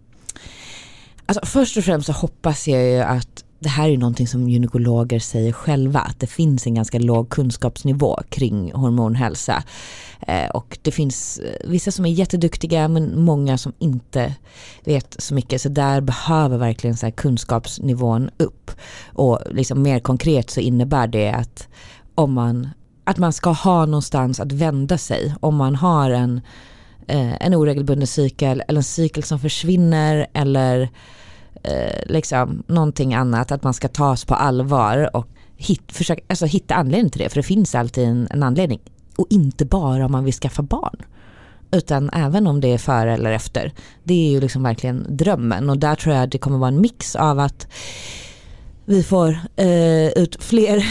Alltså först och främst så hoppas jag ju att det här är någonting som gynekologer säger själva, att det finns en ganska låg kunskapsnivå kring hormonhälsa. Eh, och det finns eh, vissa som är jätteduktiga men många som inte vet så mycket. Så där behöver verkligen så kunskapsnivån upp. Och liksom mer konkret så innebär det att om man, att man ska ha någonstans att vända sig. Om man har en eh, en oregelbunden cykel eller en cykel som försvinner eller eh, liksom någonting annat, att man ska tas på allvar och hit, försöka, alltså hitta anledning till det, för det finns alltid en, en anledning. Och inte bara om man vill skaffa barn utan även om det är före eller efter. Det är ju liksom verkligen drömmen och där tror jag att det kommer vara en mix av att vi får eh, ut fler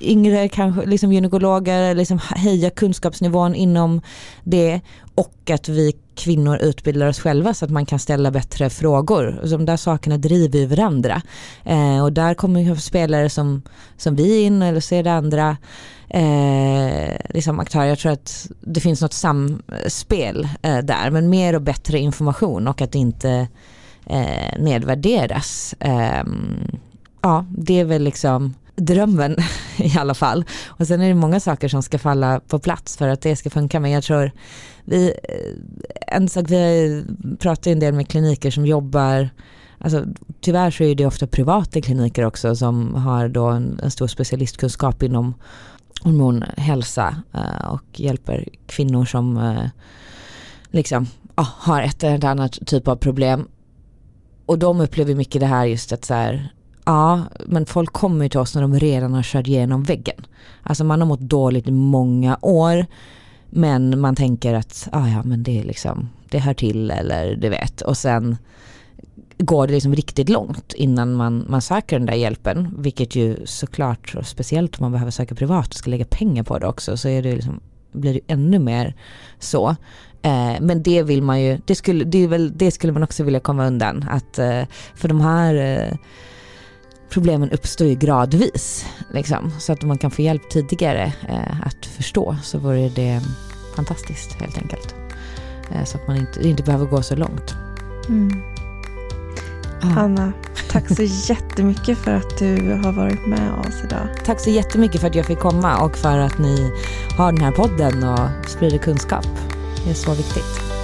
yngre kanske, liksom gynekologer, liksom höja kunskapsnivån inom det och att vi kvinnor utbildar oss själva så att man kan ställa bättre frågor. De där sakerna driver ju varandra. Eh, och där kommer ju spelare som, som vi in eller så är det andra eh, liksom aktörer. Jag tror att det finns något samspel eh, där men mer och bättre information och att det inte eh, nedvärderas. Ehm, ja, det är väl liksom drömmen [laughs] i alla fall. Och sen är det många saker som ska falla på plats för att det ska funka. Men jag tror vi, eh, en sak vi pratar en del med kliniker som jobbar Alltså, tyvärr så är det ofta privata kliniker också som har då en, en stor specialistkunskap inom hormonhälsa eh, och hjälper kvinnor som eh, liksom har ett eller annat typ av problem. Och de upplever mycket det här just att så här, Ja, men folk kommer ju till oss när de redan har kört igenom väggen. Alltså man har mått dåligt i många år. Men man tänker att ah, ja, men det, är liksom, det hör till eller du vet. Och sen går det liksom riktigt långt innan man, man söker den där hjälpen. Vilket ju såklart, och speciellt om man behöver söka privat och ska lägga pengar på det också, så är det liksom, blir det ännu mer så. Eh, men det vill man ju, det skulle, det, väl, det skulle man också vilja komma undan. Att, eh, för de här eh, problemen uppstår ju gradvis. Liksom. Så att man kan få hjälp tidigare eh, att förstå så vore det fantastiskt helt enkelt. Eh, så att man inte, inte behöver gå så långt. Mm. Ah. Anna, tack så jättemycket för att du har varit med oss idag. Tack så jättemycket för att jag fick komma och för att ni har den här podden och sprider kunskap. Det är så viktigt.